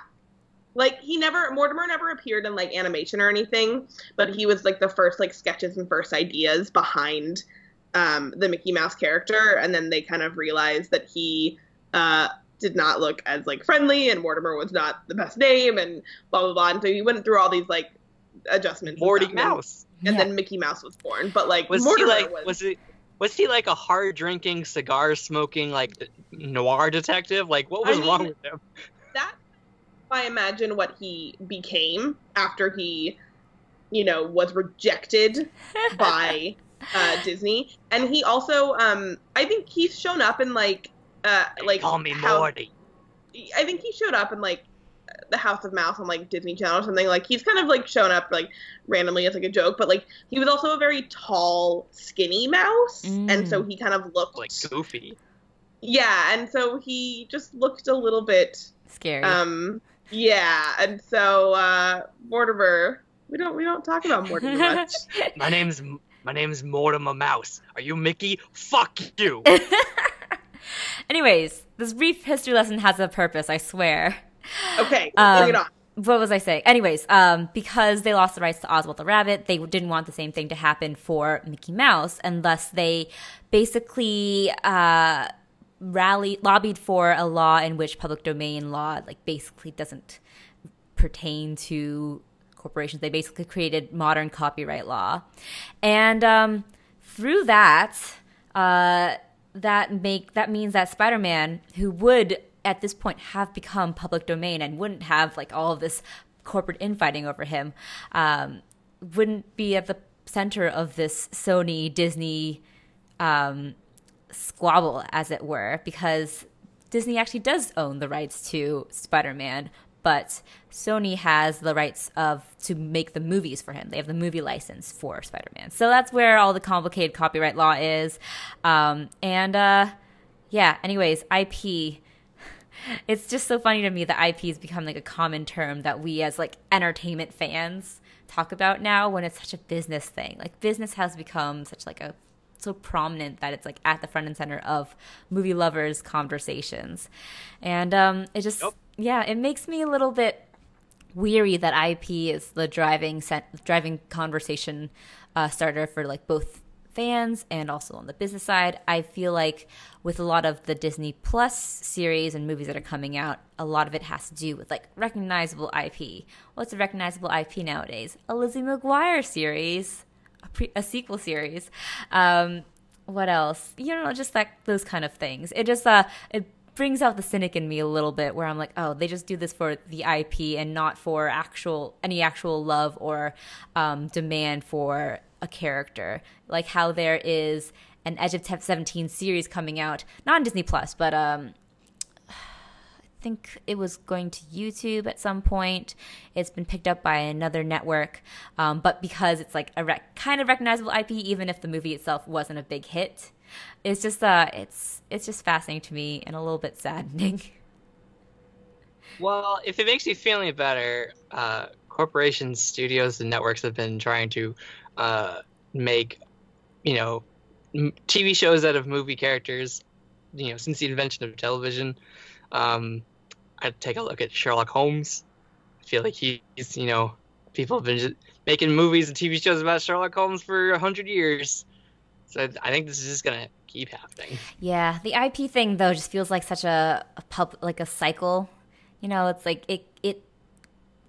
B: like he never Mortimer never appeared in like animation or anything, but he was like the first like sketches and first ideas behind um, the Mickey Mouse character, and then they kind of realized that he uh, did not look as like friendly and Mortimer was not the best name and blah blah blah. And so he went through all these like adjustments.
C: Morty Mouse.
B: And, and yeah. then Mickey Mouse was born. But like
C: was
B: Mortimer
C: he like was, was it was he like a hard drinking, cigar smoking, like noir detective? Like what was I mean, wrong with him?
B: That I imagine what he became after he, you know, was rejected by uh, Disney. And he also, um, I think he's shown up in like uh, like
C: call me House, Morty.
B: I think he showed up in like the House of Mouse on like Disney Channel or something. Like he's kind of like shown up like randomly as like a joke, but like he was also a very tall, skinny mouse, mm. and so he kind of looked
C: like goofy.
B: Yeah, and so he just looked a little bit
A: scary.
B: Um, yeah, and so uh, Mortimer, we don't we don't talk about Mortimer much.
C: my name's my name's Mortimer Mouse. Are you Mickey? Fuck you.
A: Anyways, this brief history lesson has a purpose, I swear.
B: Okay, um, bring it on.
A: What was I saying? Anyways, um, because they lost the rights to Oswald the Rabbit, they didn't want the same thing to happen for Mickey Mouse, and thus they basically uh, rallied, lobbied for a law in which public domain law, like, basically doesn't pertain to corporations. They basically created modern copyright law, and um, through that, uh, that make that means that Spider-Man, who would at this point have become public domain and wouldn't have like all of this corporate infighting over him, um, wouldn't be at the center of this Sony Disney um, squabble, as it were, because Disney actually does own the rights to Spider Man, but Sony has the rights of to make the movies for him. They have the movie license for Spider Man. So that's where all the complicated copyright law is. Um, and uh, yeah, anyways, IP. It's just so funny to me that IP has become like a common term that we as like entertainment fans talk about now when it's such a business thing. Like business has become such like a so prominent that it's like at the front and center of movie lovers conversations. And um it just yep. yeah, it makes me a little bit weary that IP is the driving driving conversation uh, starter for like both fans and also on the business side. I feel like with a lot of the Disney Plus series and movies that are coming out, a lot of it has to do with like recognizable IP. What's a recognizable IP nowadays? A Lizzie McGuire series, a, pre- a sequel series. Um, what else? You know, just like those kind of things. It just uh, it brings out the cynic in me a little bit where I'm like, oh, they just do this for the IP and not for actual any actual love or um, demand for a character. Like how there is an Edge of 17 series coming out, not on Disney Plus, but um, think it was going to YouTube at some point. It's been picked up by another network, um, but because it's like a rec- kind of recognizable IP, even if the movie itself wasn't a big hit, it's just uh, it's it's just fascinating to me and a little bit saddening.
C: Well, if it makes you feel any better, uh, corporations, studios, and networks have been trying to uh, make, you know, TV shows out of movie characters, you know, since the invention of television. Um, I take a look at Sherlock Holmes. I feel like he's, you know, people have been making movies and TV shows about Sherlock Holmes for a hundred years. So I think this is just gonna keep happening.
A: Yeah, the IP thing though just feels like such a, a pub, like a cycle. You know, it's like it it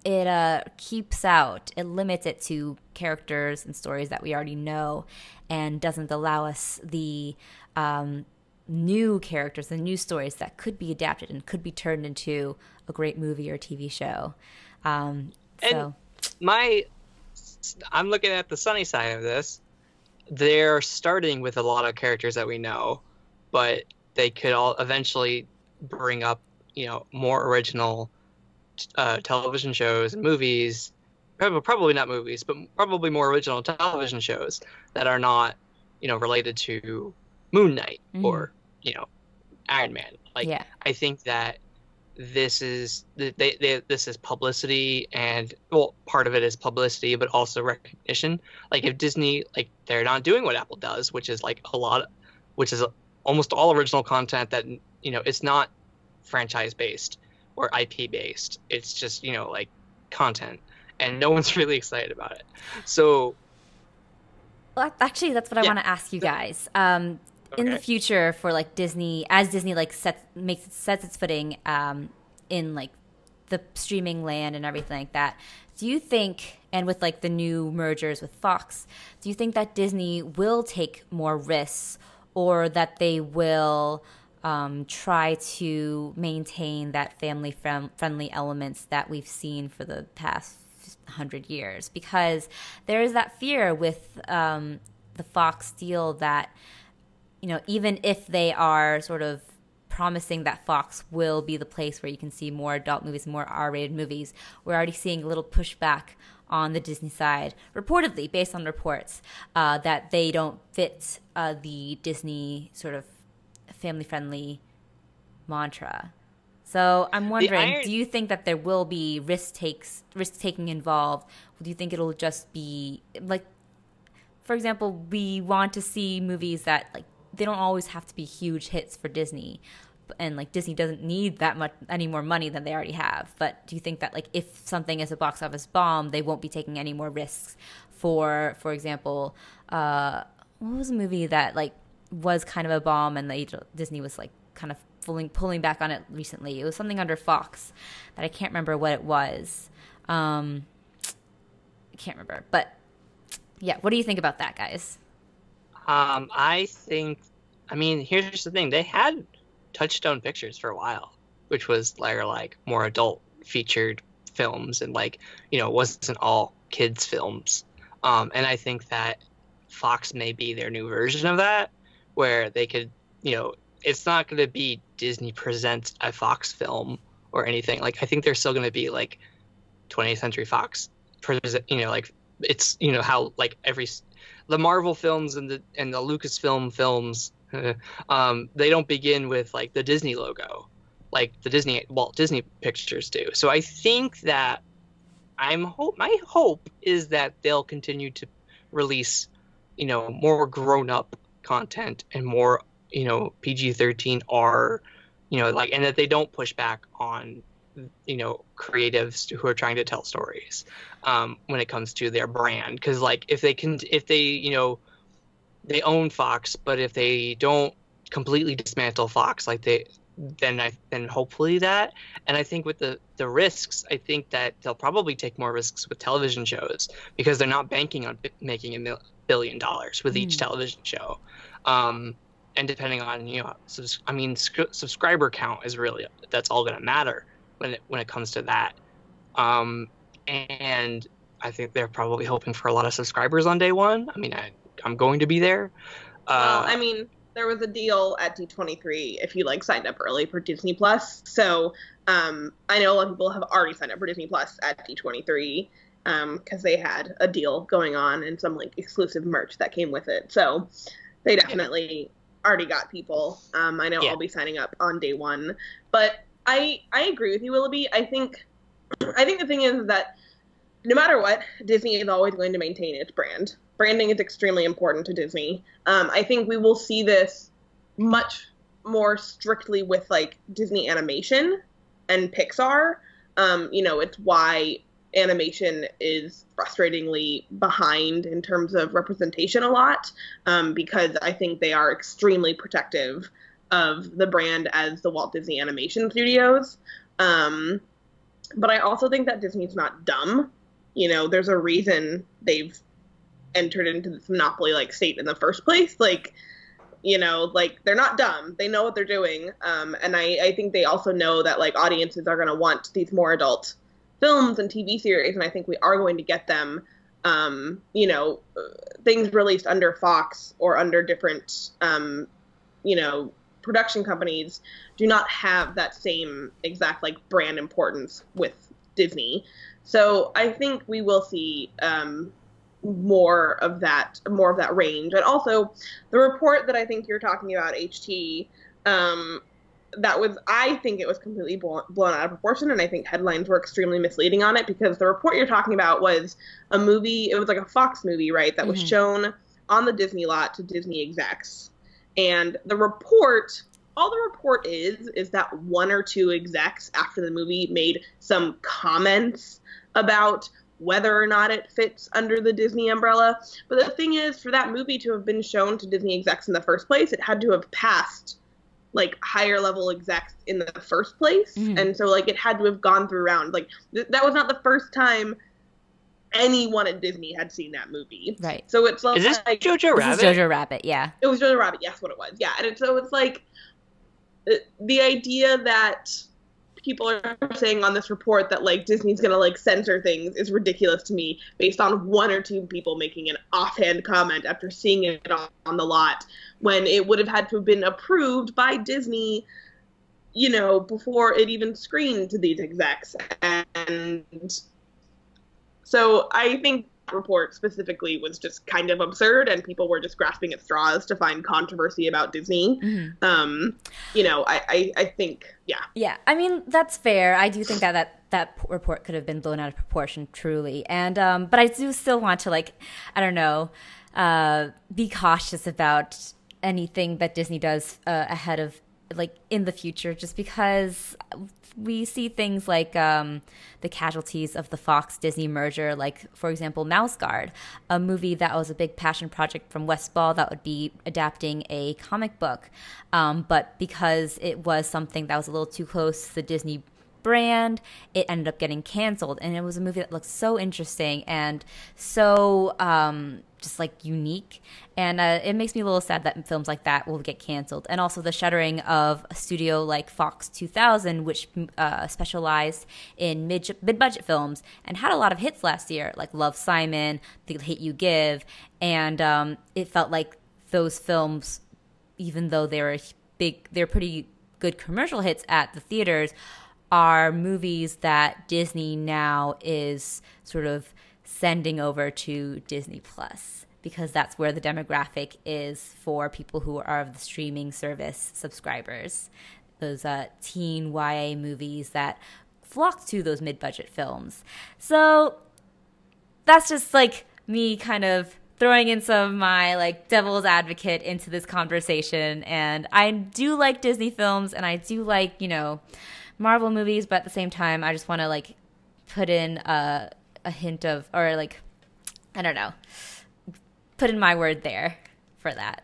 A: it uh, keeps out, it limits it to characters and stories that we already know, and doesn't allow us the um, new characters, and new stories that could be adapted and could be turned into a great movie or TV show. Um,
C: so. And my, I'm looking at the sunny side of this. They're starting with a lot of characters that we know, but they could all eventually bring up, you know, more original uh, television shows and movies, probably not movies, but probably more original television shows that are not, you know, related to Moon Knight mm-hmm. or you know, Iron Man. Like, yeah. I think that this is they, they, this is publicity and well part of it is publicity but also recognition like if disney like they're not doing what apple does which is like a lot which is almost all original content that you know it's not franchise based or IP based. It's just you know like content, and no one's really excited about it. So,
A: well, actually, that's what I want to ask you guys. Um, okay. In the future, for like Disney, as Disney like sets makes sets its footing um, in like the streaming land and everything like that, do you think? And with like the new mergers with Fox, do you think that Disney will take more risks, or that they will? um, try to maintain that family friendly elements that we've seen for the past hundred years because there is that fear with um, the Fox deal that you know even if they are sort of promising that Fox will be the place where you can see more adult movies, more R-rated movies, we're already seeing a little pushback on the Disney side, reportedly based on reports uh, that they don't fit uh, the Disney sort of family friendly mantra. So I'm wondering, iron- do you think that there will be risk takes risk taking involved? do you think it'll just be like for example, we want to see movies that like they don't always have to be huge hits for Disney. And like Disney doesn't need that much any more money than they already have. But do you think that like if something is a box office bomb, they won't be taking any more risks for for example, uh what was a movie that like was kind of a bomb, and the, Disney was like kind of pulling pulling back on it recently. It was something under Fox, that I can't remember what it was. Um, I can't remember, but yeah. What do you think about that, guys?
C: Um, I think. I mean, here's the thing: they had Touchstone Pictures for a while, which was their like more adult featured films, and like you know, it wasn't all kids films. Um, and I think that Fox may be their new version of that where they could, you know, it's not going to be Disney presents a Fox film or anything. Like I think they're still going to be like 20th Century Fox, you know, like it's you know how like every the Marvel films and the and the Lucasfilm films, um, they don't begin with like the Disney logo, like the Disney Walt Disney Pictures do. So I think that I'm hope my hope is that they'll continue to release, you know, more grown up content and more you know PG-13 R, you know, like and that they don't push back on you know creatives who are trying to tell stories um, when it comes to their brand because like if they can if they you know they own Fox but if they don't completely dismantle Fox like they then I then hopefully that and I think with the the risks I think that they'll probably take more risks with television shows because they're not banking on making a mil- billion dollars with mm. each hmm. television show um, and depending on you know subs- I mean sc- subscriber count is really that's all going to matter when it when it comes to that um, and I think they're probably hoping for a lot of subscribers on day one I mean I I'm going to be there
B: uh, well I mean there was a deal at D23 if you like signed up early for Disney Plus. So um, I know a lot of people have already signed up for Disney Plus at D23 because um, they had a deal going on and some like exclusive merch that came with it. So they definitely already got people. Um, I know yeah. I'll be signing up on day one, but I I agree with you, Willoughby. I think I think the thing is that no matter what, Disney is always going to maintain its brand branding is extremely important to Disney. Um, I think we will see this much more strictly with like Disney animation and Pixar. Um, you know, it's why animation is frustratingly behind in terms of representation a lot um, because I think they are extremely protective of the brand as the Walt Disney Animation Studios. Um, but I also think that Disney's not dumb. You know, there's a reason they've entered into this monopoly like state in the first place. Like, you know, like they're not dumb. They know what they're doing. Um, and I, I think they also know that like audiences are going to want these more adult films and TV series, and I think we are going to get them. Um, you know, things released under Fox or under different, um, you know, production companies do not have that same exact like brand importance with Disney. So I think we will see um, more of that more of that range and also the report that i think you're talking about ht um, that was i think it was completely blown, out of proportion and i think headlines were extremely misleading on it because the report you're talking about was a movie it was like a fox movie right that mm-hmm. was shown on the disney lot to disney execs and the report all the report is is that one or two execs after the movie made some comments about whether or not it fits under the Disney umbrella. But the thing is, for that movie to have been shown to Disney execs in the first place, it had to have passed like higher level execs in the first place. Mm-hmm. And so like it had to have gone through round. Like th- that was not the first time anyone at Disney had seen that movie.
A: Right.
B: So it's like
C: Is this Jojo Rabbit?
A: This is Jojo Rabbit, yeah.
B: It was Jojo Rabbit, yes, what it was. Yeah. And it, so it's like uh, the idea that people are saying on this report that like Disney's gonna like censor things is ridiculous to me based on one or two people making an offhand comment after seeing it on the lot when it would have had to have been approved by Disney, you know, before it even screened to these execs. And so I think report specifically was just kind of absurd and people were just grasping at straws to find controversy about disney. Mm-hmm. um you know I, I i think yeah.
A: Yeah i mean that's fair. I do think that that that report could have been blown out of proportion truly. And um but i do still want to like i don't know uh be cautious about anything that disney does uh, ahead of like in the future just because we see things like um, the casualties of the Fox Disney merger, like, for example, Mouse Guard, a movie that was a big passion project from Wes Ball that would be adapting a comic book. Um, but because it was something that was a little too close to the Disney brand, it ended up getting canceled. And it was a movie that looked so interesting and so um, just like unique. And uh, it makes me a little sad that films like that will get canceled. And also the shuttering of a studio like Fox 2000, which uh, specialized in mid budget films and had a lot of hits last year, like Love Simon, The Hate You Give. And um, it felt like those films, even though they were big, they're pretty good commercial hits at the theaters, are movies that Disney now is sort of sending over to Disney Plus because that's where the demographic is for people who are of the streaming service subscribers. Those uh, teen YA movies that flock to those mid budget films. So that's just like me kind of throwing in some of my like devil's advocate into this conversation. And I do like Disney films and I do like, you know, Marvel movies, but at the same time, I just want to like put in a, a hint of, or like, I don't know, put in my word there for that.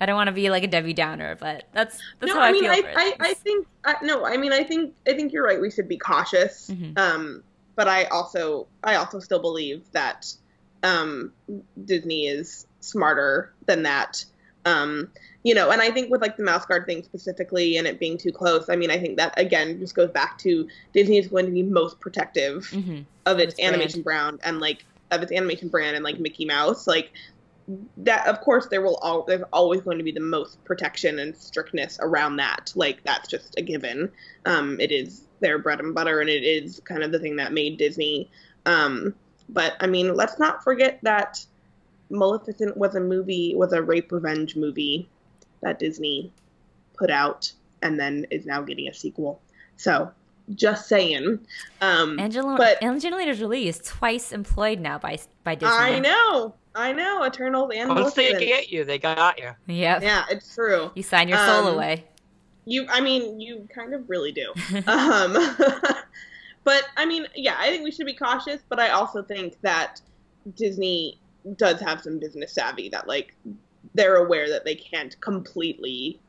A: I don't want to be like a Debbie Downer, but that's that's
B: no,
A: how I,
B: I mean,
A: feel.
B: I, I. I think I, no, I mean, I think I think you're right. We should be cautious.
A: Mhm.
B: Um, but I also I also still believe that um, Disney is smarter than that. Um, you know, and I think with like the mouse guard thing specifically and it being too close, I mean, I think that again just goes back to Disney is going to be most protective
A: Mhm.
B: of its
A: Its brand.
B: animation brand and like of its animation brand and like Mickey Mouse, like that. Of course, there will all there's always going to be the most protection and strictness around that. Like that's just a given. Um, it is their bread and butter, and it is kind of the thing that made Disney. Um, but I mean, let's not forget that Maleficent was a movie, was a rape revenge movie that Disney put out, and then is now getting a sequel. So, just saying. Um,
A: Angela,
B: but-
A: Angelina Jolie is twice employed now by by Disney.
B: I know, I know, Eternals and
C: Once they get you, they got you.
A: Yep.
B: Yeah, it's true.
A: You sign your soul
B: Um,
A: away.
B: You, I mean, you kind of really do. um, but I mean, yeah, I think we should be cautious. But I also think that Disney does have some business savvy that like they're aware that they can't completely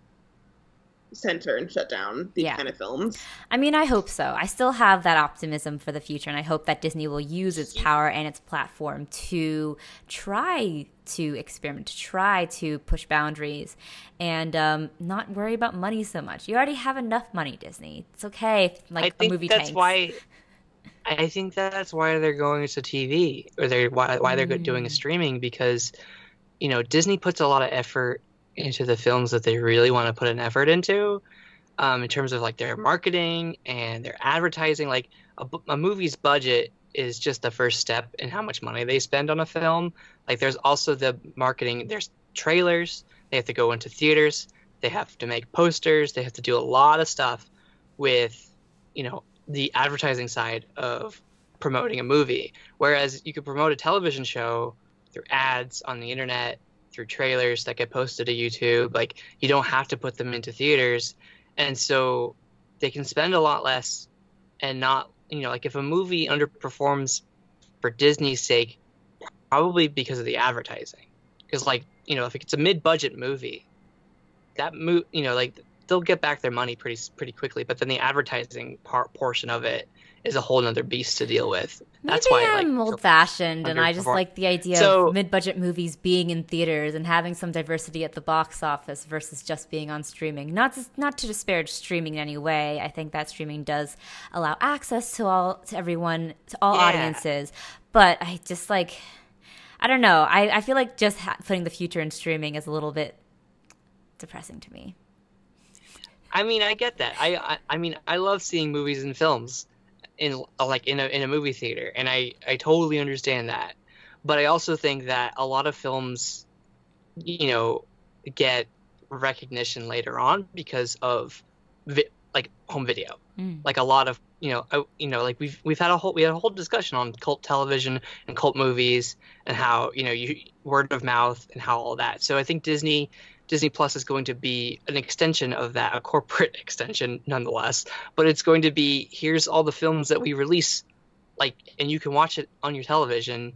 B: center and shut down these
A: Yeah.
B: kind of films.
A: I mean, I hope so. I still have that optimism for the future, and I hope that Disney will use its power and its platform to try to experiment, to try to push boundaries, and um, not worry about money so much. You already have enough money, Disney. It's okay. If, like
C: I
A: a
C: think
A: movie
C: that's
A: tanks.
C: why. I think that's why they're going to TV, or they're why, why they're go- doing a
A: Mm.
C: streaming because, you know, Disney puts a lot of effort into the films that they really want to put an effort into, um, in terms of like their marketing and their advertising. Like a, a movie's budget is just the first step in how much money they spend on a film. Like there's also the marketing. There's trailers. They have to go into theaters. They have to make posters. They have to do a lot of stuff with, you know, the advertising side of promoting a movie. Whereas you could promote a television show through ads on the internet, through trailers that get posted to YouTube. Like you don't have to put them into theaters. And so they can spend a lot less and not, you know, like if a movie underperforms for Disney's sake, probably because of the advertising. Because like, you know, if it's a mid-budget movie, that mo- you know, like they'll get back their money pretty pretty quickly, but then the advertising part portion of it is a whole nother beast to deal with. That's
A: Maybe
C: why
A: I'm
C: like
A: old fashioned, and I just like the idea
C: So-
A: of mid budget movies being in theaters and having some diversity at the box office versus just being on streaming. Not to, not to disparage streaming in any way. I think that streaming does allow access to all to everyone to all
C: Yeah.
A: audiences, but I just like I don't know. I, I feel like just ha- putting the future in streaming is a little bit depressing to me.
C: I mean, I get that. I, I I mean, I love seeing movies and films in like in a in a movie theater, and I I totally understand that. But I also think that a lot of films, you know, get recognition later on because of vi- like home video.
A: Mm.
C: Like a lot of you know, I, you know, like we've we've had a whole we had a whole discussion on cult television and cult movies and how you know you word of mouth and how all that. So I think Disney Disney Plus is going to be an extension of that, a corporate extension nonetheless. But it's going to be here's all the films that we release, like, and you can watch it on your television,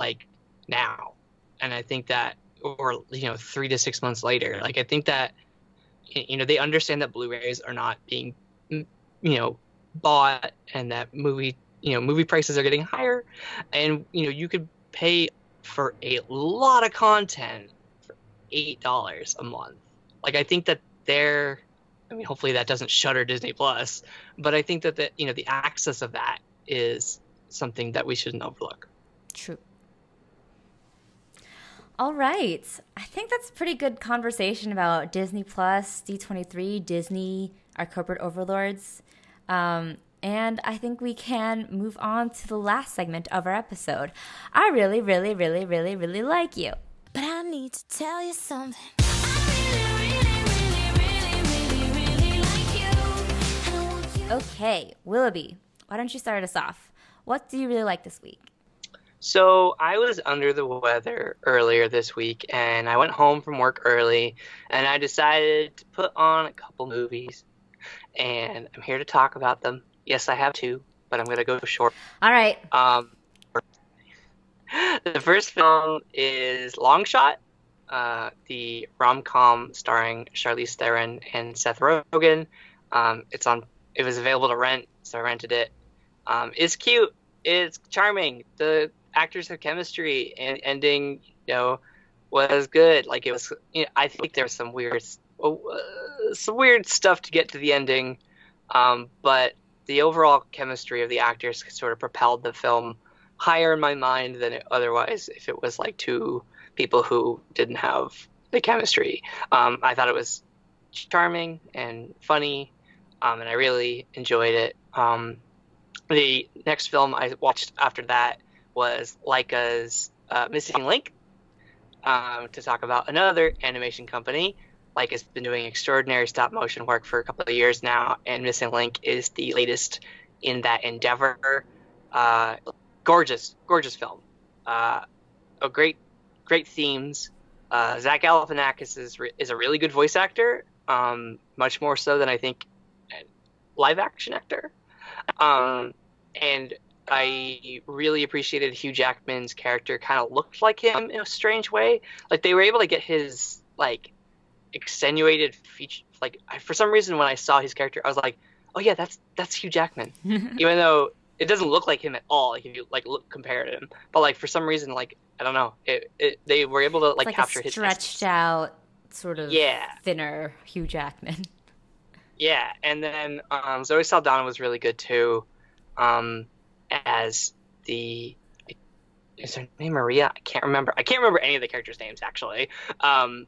C: like now. And I think that, or you know, three to six months later, like I think that, you know, they understand that Blu-rays are not being, you know, bought, and that movie, you know, movie prices are getting higher, and you know, you could pay for a lot of content eight dollars a month. Like I think that they're I mean hopefully that doesn't shutter Disney Plus, but I think that the you know the access of that is something that we shouldn't overlook.
A: True. All right. I think that's a pretty good conversation about Disney Plus, D23, Disney, our corporate overlords. Um, and I think we can move on to the last segment of our episode. I really, really, really, really, really like you. But I need to tell you something. Okay, Willoughby, why don't you start us off? What do you really like this week?
C: So I was under the weather earlier this week, and I went home from work early, and I decided to put on a couple movies, and I'm here to talk about them. Yes, I have two, but I'm gonna go short.
A: All right.
C: Um, the first film is Long Shot, uh, the rom com starring Charlize Theron and Seth Rogen. Um, it's on. It was available to rent, so I rented it. Um, it's cute. It's charming. The actors have chemistry, and ending, you know, was good. Like it was. You know, I think there was some weird, uh, some weird stuff to get to the ending, um, but the overall chemistry of the actors sort of propelled the film higher in my mind than it otherwise if it was like two people who didn't have the chemistry. Um, I thought it was charming and funny, um, and I really enjoyed it. Um, the next film I watched after that was Laika's uh, Missing Link um, to talk about another animation company. Laika's been doing extraordinary stop motion work for a couple of years now, and Missing Link is the latest in that endeavor. Uh, gorgeous, gorgeous film. Uh, a great, great themes. Uh, Zach Galifianakis is re- is a really good voice actor, um, much more so than I think live action actor. Um, and I really appreciated Hugh Jackman's character. Kind of looked like him in a strange way. Like they were able to get his like extenuated feature. Like I, for some reason, when I saw his character, I was like, "Oh yeah, that's that's Hugh Jackman," even though it doesn't look like him at all. Like if you like look compare to him, but like for some reason, like I don't know, it, it they were able to like,
A: like
C: capture his
A: stretched out, sort of
C: Yeah.
A: thinner Hugh Jackman.
C: Yeah, and then um, Zoe Saldana was really good too, um, as the is her name Maria? I can't remember. I can't remember any of the characters' names actually. Um,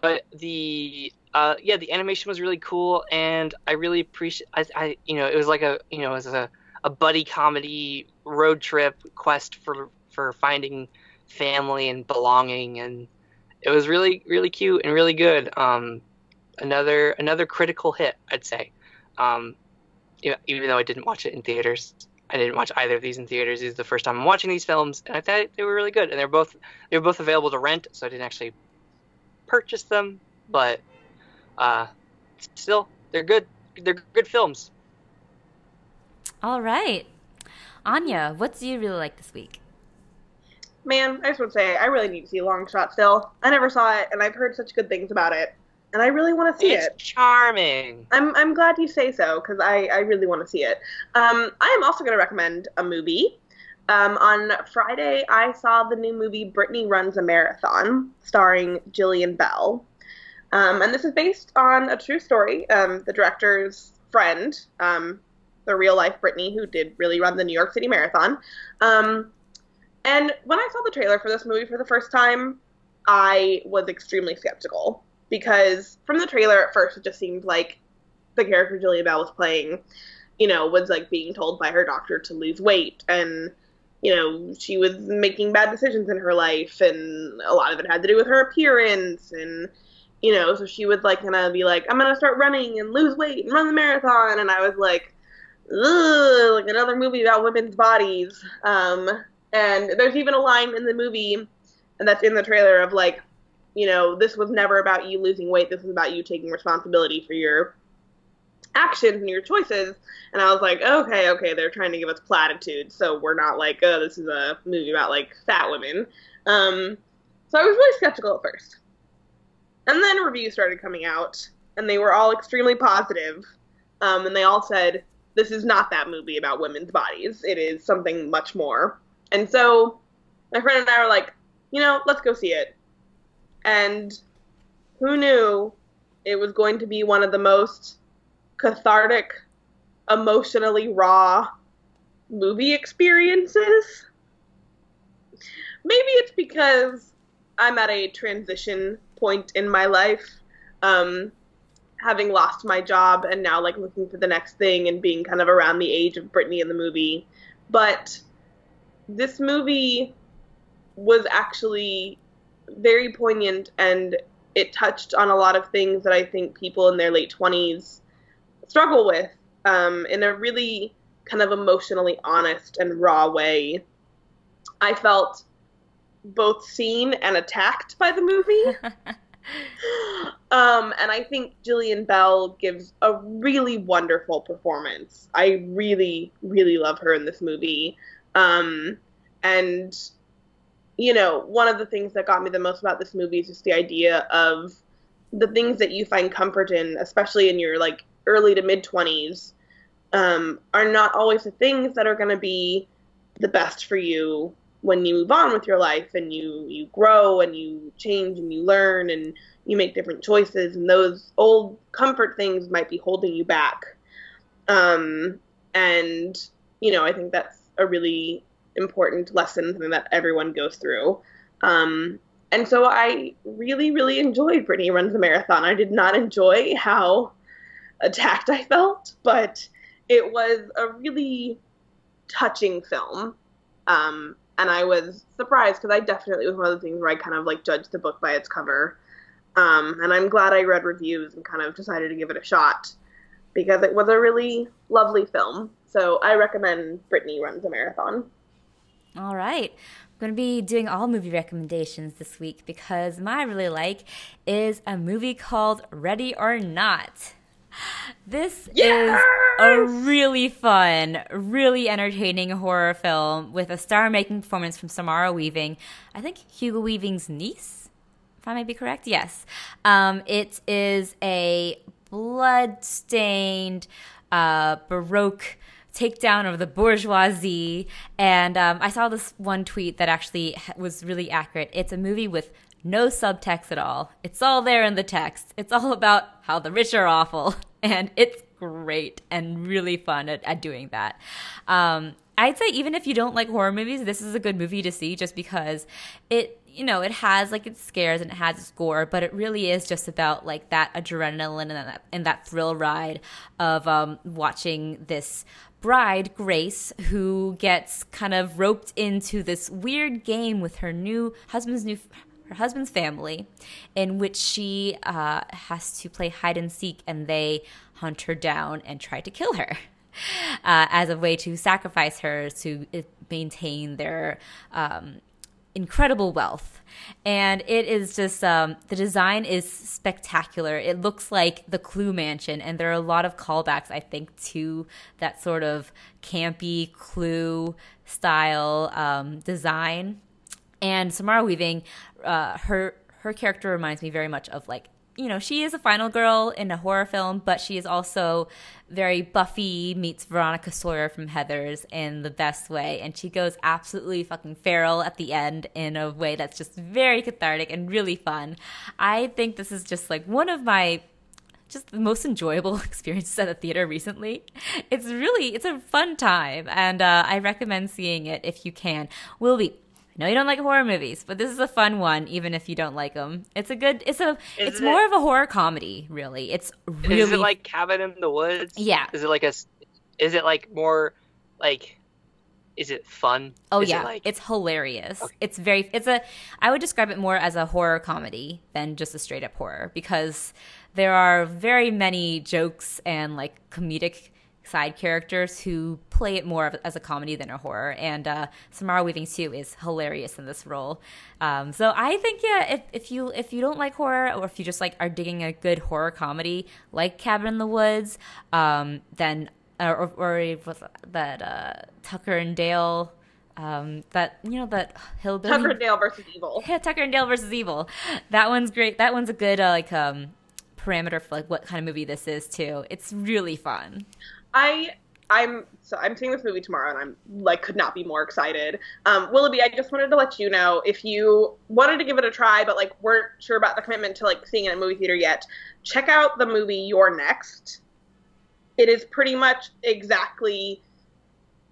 C: but the uh, yeah, the animation was really cool, and I really appreciate. I, I you know it was like a you know it was a, a buddy comedy road trip quest for for finding family and belonging, and it was really really cute and really good. Um, another another critical hit, I'd say. Um, even though I didn't watch it in theaters, I didn't watch either of these in theaters. This is the first time I'm watching these films, and I thought they were really good. And they're both they were both available to rent, so I didn't actually purchase them, but uh, still they're good. They're good films.
A: All right, Anya, what do you really like this week?
B: Man, I just want to say I really need to see Long Shot still. I never saw it, and I've heard such good things about it, and I really want to see
C: it's
B: it.
C: charming.
B: I'm I'm glad you say so because I I really want to see it. Um, I am also going to recommend a movie. Um, on Friday, I saw the new movie Brittany Runs a Marathon, starring Jillian Bell. Um, and this is based on a true story. Um, the director's friend, um, the real life Brittany, who did really run the New York City Marathon. Um, and when I saw the trailer for this movie for the first time, I was extremely skeptical because from the trailer at first it just seemed like the character Julia Bell was playing, you know, was like being told by her doctor to lose weight and you know, she was making bad decisions in her life and a lot of it had to do with her appearance and you know, so she would like gonna be like, I'm gonna start running and lose weight and run the marathon and I was like, Ugh, like another movie about women's bodies. Um and there's even a line in the movie and that's in the trailer of like, you know, this was never about you losing weight, this is about you taking responsibility for your actions and your choices. And I was like, okay, okay, they're trying to give us platitudes, so we're not like, oh, this is a movie about like fat women. Um, so I was really skeptical at first. And then reviews started coming out, and they were all extremely positive. Um, and they all said, this is not that movie about women's bodies. It is something much more. And so my friend and I were like, you know, let's go see it. And who knew it was going to be one of the most cathartic, emotionally raw movie experiences. Maybe it's because I'm at a transition point in my life, um, having lost my job and now like looking for the next thing and being kind of around the age of Brittany in the movie. But this movie was actually very poignant and it touched on a lot of things that I think people in their late 20s struggle with um, in a really kind of emotionally honest and raw way. I felt both seen and attacked by the movie. um, and I think Jillian Bell gives a really wonderful performance. I really, really love her in this movie. Um, and, you know, one of the things that got me the most about this movie is just the idea of the things that you find comfort in, especially in your like early to mid 20s, um, are not always the things that are going to be the best for you when you move on with your life and you you grow and you change and you learn and you make different choices and those old comfort things might be holding you back. Um, and you know i think that's a really important lesson something that everyone goes through. Um, and so i really really enjoyed brittany runs the marathon. I did not enjoy how attacked i felt but it was a really touching film. Um, and I was surprised because I definitely was one of the things where I kind of like judged the book by its cover. Um, and I'm glad I read reviews and kind of decided to give it a shot because it was a really lovely film. So I recommend Brittany Runs a Marathon.
A: All right. I'm going to be doing all movie recommendations this week because my really like is a movie called Ready or Not. This yes! is a really fun, really entertaining horror film with a star-making performance from Samara Weaving. I think Hugo Weaving's niece, if I may be correct. Yes, um, it is a blood-stained, uh, baroque takedown of the bourgeoisie. And um, I saw this one tweet that actually was really accurate. It's a movie with no subtext at all. It's all there in the text. It's all about how the rich are awful. And it's great and really fun at, at doing that. Um, I'd say even if you don't like horror movies, this is a good movie to see just because it, you know, it has like its scares and it has its gore, but it really is just about like that adrenaline and that, and that thrill ride of um, watching this bride, Grace, who gets kind of roped into this weird game with her new husband's new her husband's family, in which she uh, has to play hide and seek, and they hunt her down and try to kill her. Uh, as a way to sacrifice her to uh, maintain their um, incredible wealth. And it is just, um, the design is spectacular. It looks like the Clue Mansion, and there are a lot of callbacks, I think, to that sort of campy Clue style um, design. And Samara Weaving, uh, her her character reminds me very much of like you know she is a final girl in a horror film, but she is also very Buffy meets Veronica Sawyer from Heathers in the best way, and she goes absolutely fucking feral at the end in a way that's just very cathartic and really fun. I think this is just like one of my just the most enjoyable experiences at the theater recently. It's really it's a fun time, and uh, I recommend seeing it if you can. Will be know you don't like horror movies, but this is a fun one, even if you don't like them. It's a good. It's a. Is it's it, more of a horror comedy, really. It's really.
C: Is it like Cabin in the Woods?
A: Yeah.
C: Is it like a? Is it like more like? Is it fun?
A: Oh
C: is
A: yeah,
C: it like...
A: it's hilarious. Okay. It's very. It's a. I would describe it more as a horror comedy than just a straight up horror because there are very many jokes and like comedic side characters who play it more as a comedy than a horror. And uh, Samara Weaving too is hilarious in this role. Um, so I think yeah, if, if you if you don't like horror or if you just like are digging a good horror comedy like Cabin in the Woods, um, then or, or that uh, Tucker and Dale. Um, that you know that hillbilly
B: Tucker and Dale versus Evil.
A: Yeah, Tucker and Dale versus Evil. That one's great. That one's a good uh, like um parameter for like what kind of movie this is too. It's really fun.
B: I I'm so I'm seeing this movie tomorrow, and I'm like could not be more excited. Um, Willoughby, I just wanted to let you know if you wanted to give it a try, but like weren't sure about the commitment to like seeing it in a movie theater yet, check out the movie You're Next. It is pretty much exactly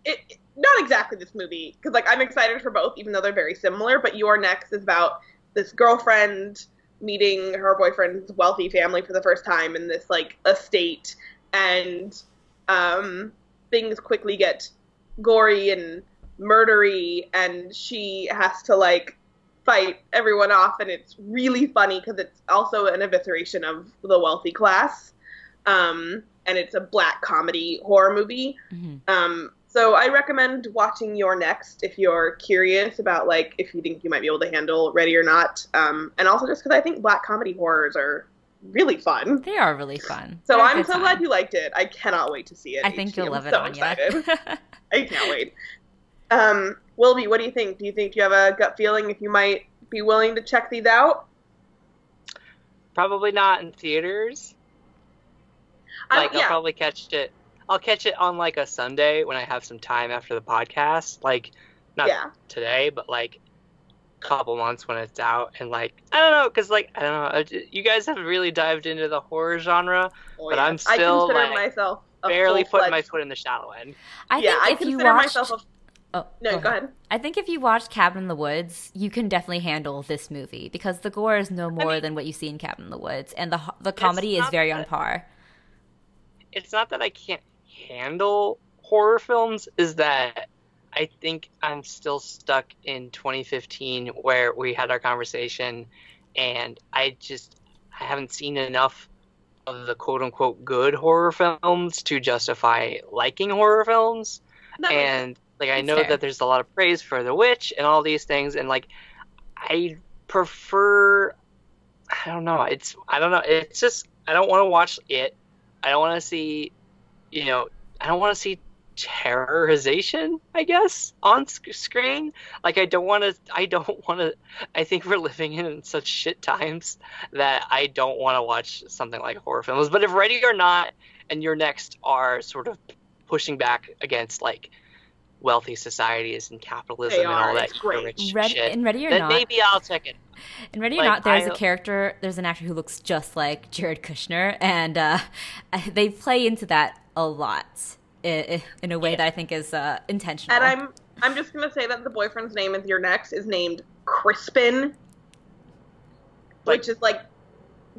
B: it. Not exactly this movie, because like I'm excited for both, even though they're very similar. But You're Next is about this girlfriend meeting her boyfriend's wealthy family for the first time in this like estate and um, things quickly get gory and murdery and she has to like fight everyone off and it's really funny because it's also an evisceration of the wealthy class. Um, and it's a black comedy horror movie.
A: Hmm
B: um, so I recommend watching You're Next if you're curious about like if you think you might be able to handle Ready or Not, um, and also just because I think black comedy horrors are really fun.
A: They are really fun.
B: So
A: They're a
B: I'm so
A: time.
B: glad you liked it. I cannot wait to see it.
A: I think
B: HT.
A: you'll
B: I'm
A: love it
B: so excited. I can't wait. Um, Wilby, what do you think? Do you think you have a gut feeling if you might be willing to check these out?
C: Probably not in theaters.
B: I-
C: Like I'll probably catch it. I'll catch it on like a Sunday when I have some time after the podcast. Like not
B: yeah.
C: today, but like a couple months when it's out. And like I don't know, cause like I don't know, you guys have really dived into the horror genre.
B: Oh,
C: But
B: yeah.
C: I'm still,
B: I consider
C: like,
B: myself
C: Barely putting my foot in the shallow end.
A: I
B: yeah, I
A: think if you
B: consider
A: watched,
B: myself a.
A: oh,
B: No, go ahead.
A: I think if you watched Cabin in the Woods, you can definitely handle this movie because the gore is no more
C: mean-
A: than what you see in Cabin in the Woods, and the the comedy is
C: not
A: very on par.
C: It's not that I can't handle horror films, is that I think I'm still stuck in 2015 where we had our conversation and I just I haven't seen enough of the quote unquote good horror films to justify liking horror films. And like I know
A: fair.
C: that there's a lot of praise for The Witch and all these things and like I prefer I don't know it's I don't know it's just I don't want to watch it I don't want to see you know I don't want to see terrorization I guess on sc- screen like I don't want to I don't want to I think we're living in such shit times that I don't want to watch something like horror films but if Ready or Not and You're Next are sort of pushing back against like wealthy societies and capitalism and all that
B: great.
C: rich
A: Red,
C: shit,
A: in Ready or
C: then
A: Not,
C: maybe I'll check it.
A: in Ready or
C: like,
A: Not, there's
C: I-
A: a character, there's an actor who looks just like Jared Kushner, and uh, they play into that a lot i- i- in a way that I think is uh, intentional.
B: And I'm I'm just gonna say that the boyfriend's name is your next is named Crispin,
C: Like-
B: which is like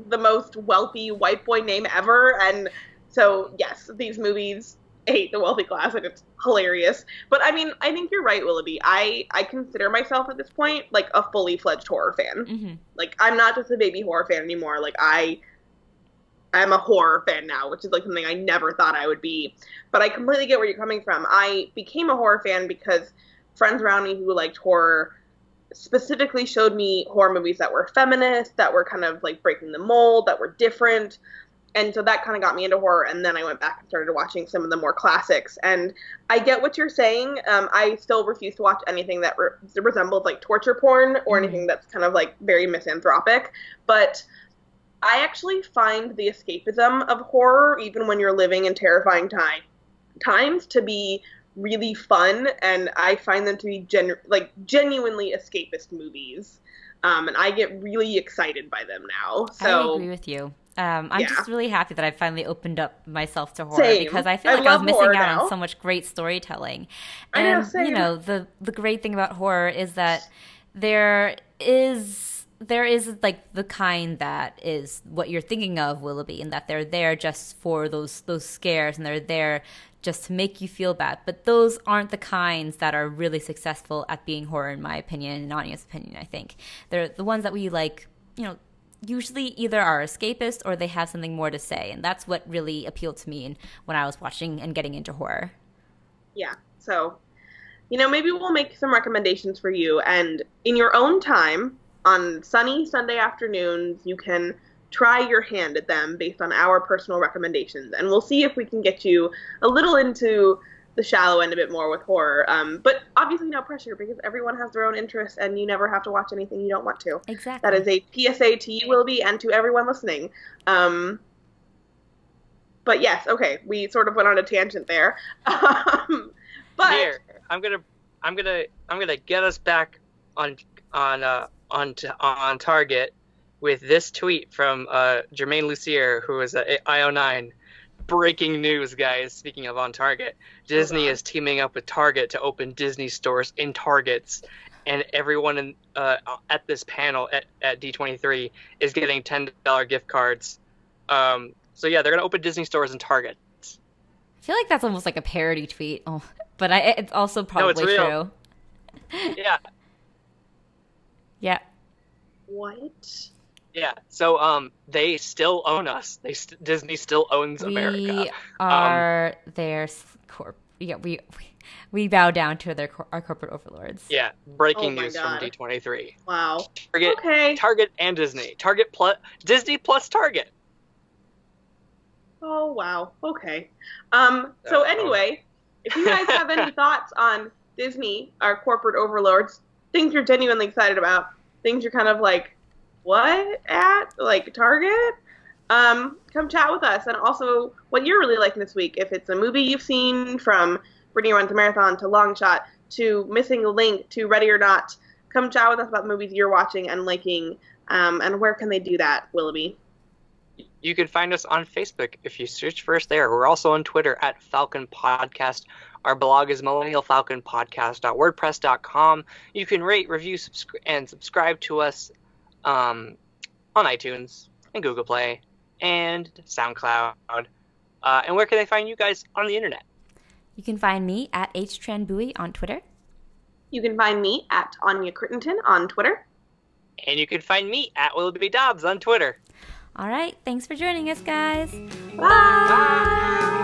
B: the most wealthy white boy name ever. And so yes, these movies hate the wealthy class, and it's hilarious. But I mean, I think you're right, Willoughby. I I consider myself at this point like a fully fledged horror fan.
A: hmm
B: Like I'm not just a baby horror fan anymore. Like I I'm a horror fan now, which is like something I never thought I would be. But I completely get where you're coming from. I became a horror fan because friends around me who liked horror specifically showed me horror movies that were feminist, that were kind of like breaking the mold, that were different. And so that kind of got me into horror. And then I went back and started watching some of the more classics. And I get what you're saying. Um, I still refuse to watch anything that re- resembles like torture porn or
A: Mhm.
B: anything that's kind of like very misanthropic. But I actually find the escapism of horror, even when you're living in terrifying time, times, to be really fun, and I find them to be gen- like genuinely escapist movies. Um, and I get really excited by them now. So I
A: agree with you. Um, I'm
B: Yeah.
A: just really happy that I finally opened up myself to horror
B: Same.
A: because I feel like I, was missing out
B: now.
A: on so much great storytelling.
B: I know,
A: And you know, the the great thing about horror is that there is there is like the kind that is what you're thinking of Willoughby and that they're there just for those those scares and they're there just to make you feel bad. But those aren't the kinds that are really successful at being horror in my opinion and Anya's opinion, I think. They're the ones that we like, you know, usually either are escapist or they have something more to say. And that's what really appealed to me when I was watching and getting into horror.
B: yeah. So, you know, maybe we'll make some recommendations for you, and in your own time on sunny Sunday afternoons, you can try your hand at them based on our personal recommendations, and we'll see if we can get you a little into the shallow end a bit more with horror. Um, but obviously, no pressure because everyone has their own interests, and you never have to watch anything you don't want to.
A: Exactly.
B: That is a PSA to you, Wilby, and to everyone listening. Um, but yes, okay, we sort of went on a tangent there. Um, but
C: Here, I'm gonna, I'm gonna, I'm gonna get us back on on uh, on t- on target with this tweet from uh, Germain Lussier, who is at IO9. Breaking news, guys. Speaking of on Target, Disney is teaming up with Target to open Disney stores in Targets, and everyone in uh, at this panel at, at D23 is getting ten dollar gift cards. Um, so yeah, they're gonna open Disney stores in Target.
A: I feel like that's almost like a parody tweet. Oh, but I, it's also probably
C: real.
A: true.
C: Yeah,
A: Yeah.
B: What?
C: yeah. So um, they still own us. They st- Disney still owns America.
A: We are their corp. Yeah, we, we we bow down to their cor- our corporate overlords.
C: Yeah, breaking
B: Oh
C: news
B: God.
C: from D23.
B: Wow.
C: Target,
B: Okay.
C: Target and Disney. Target plus Disney plus Target.
B: Oh wow. Okay. Um. So
C: So-
B: anyway, if you guys have any thoughts on Disney, our corporate overlords, things you're genuinely excited about, things you're kind of like, what at like Target? Um, come chat with us, and also what you're really liking this week. If it's a movie you've seen, from Brittany Runs a Marathon to Long Shot to Missing a Link to Ready or Not, come chat with us about the movies you're watching and liking. Um, and where can they do that, Willoughby?
C: You can find us on Facebook if you search for us there. We're also on Twitter at Falcon Podcast. Our blog is millennialfalconpodcast.wordpress.com. You can rate, review, subscri- and subscribe to us um, on iTunes and Google Play and SoundCloud. Uh, and where can they find you guys on the internet?
A: You can find me at hoaitranbui on Twitter.
B: You can find me at Anya Crittenton on Twitter.
C: And you can find me at Willoughby Dobbs on Twitter.
A: All right. Thanks for joining us, guys.
B: Bye.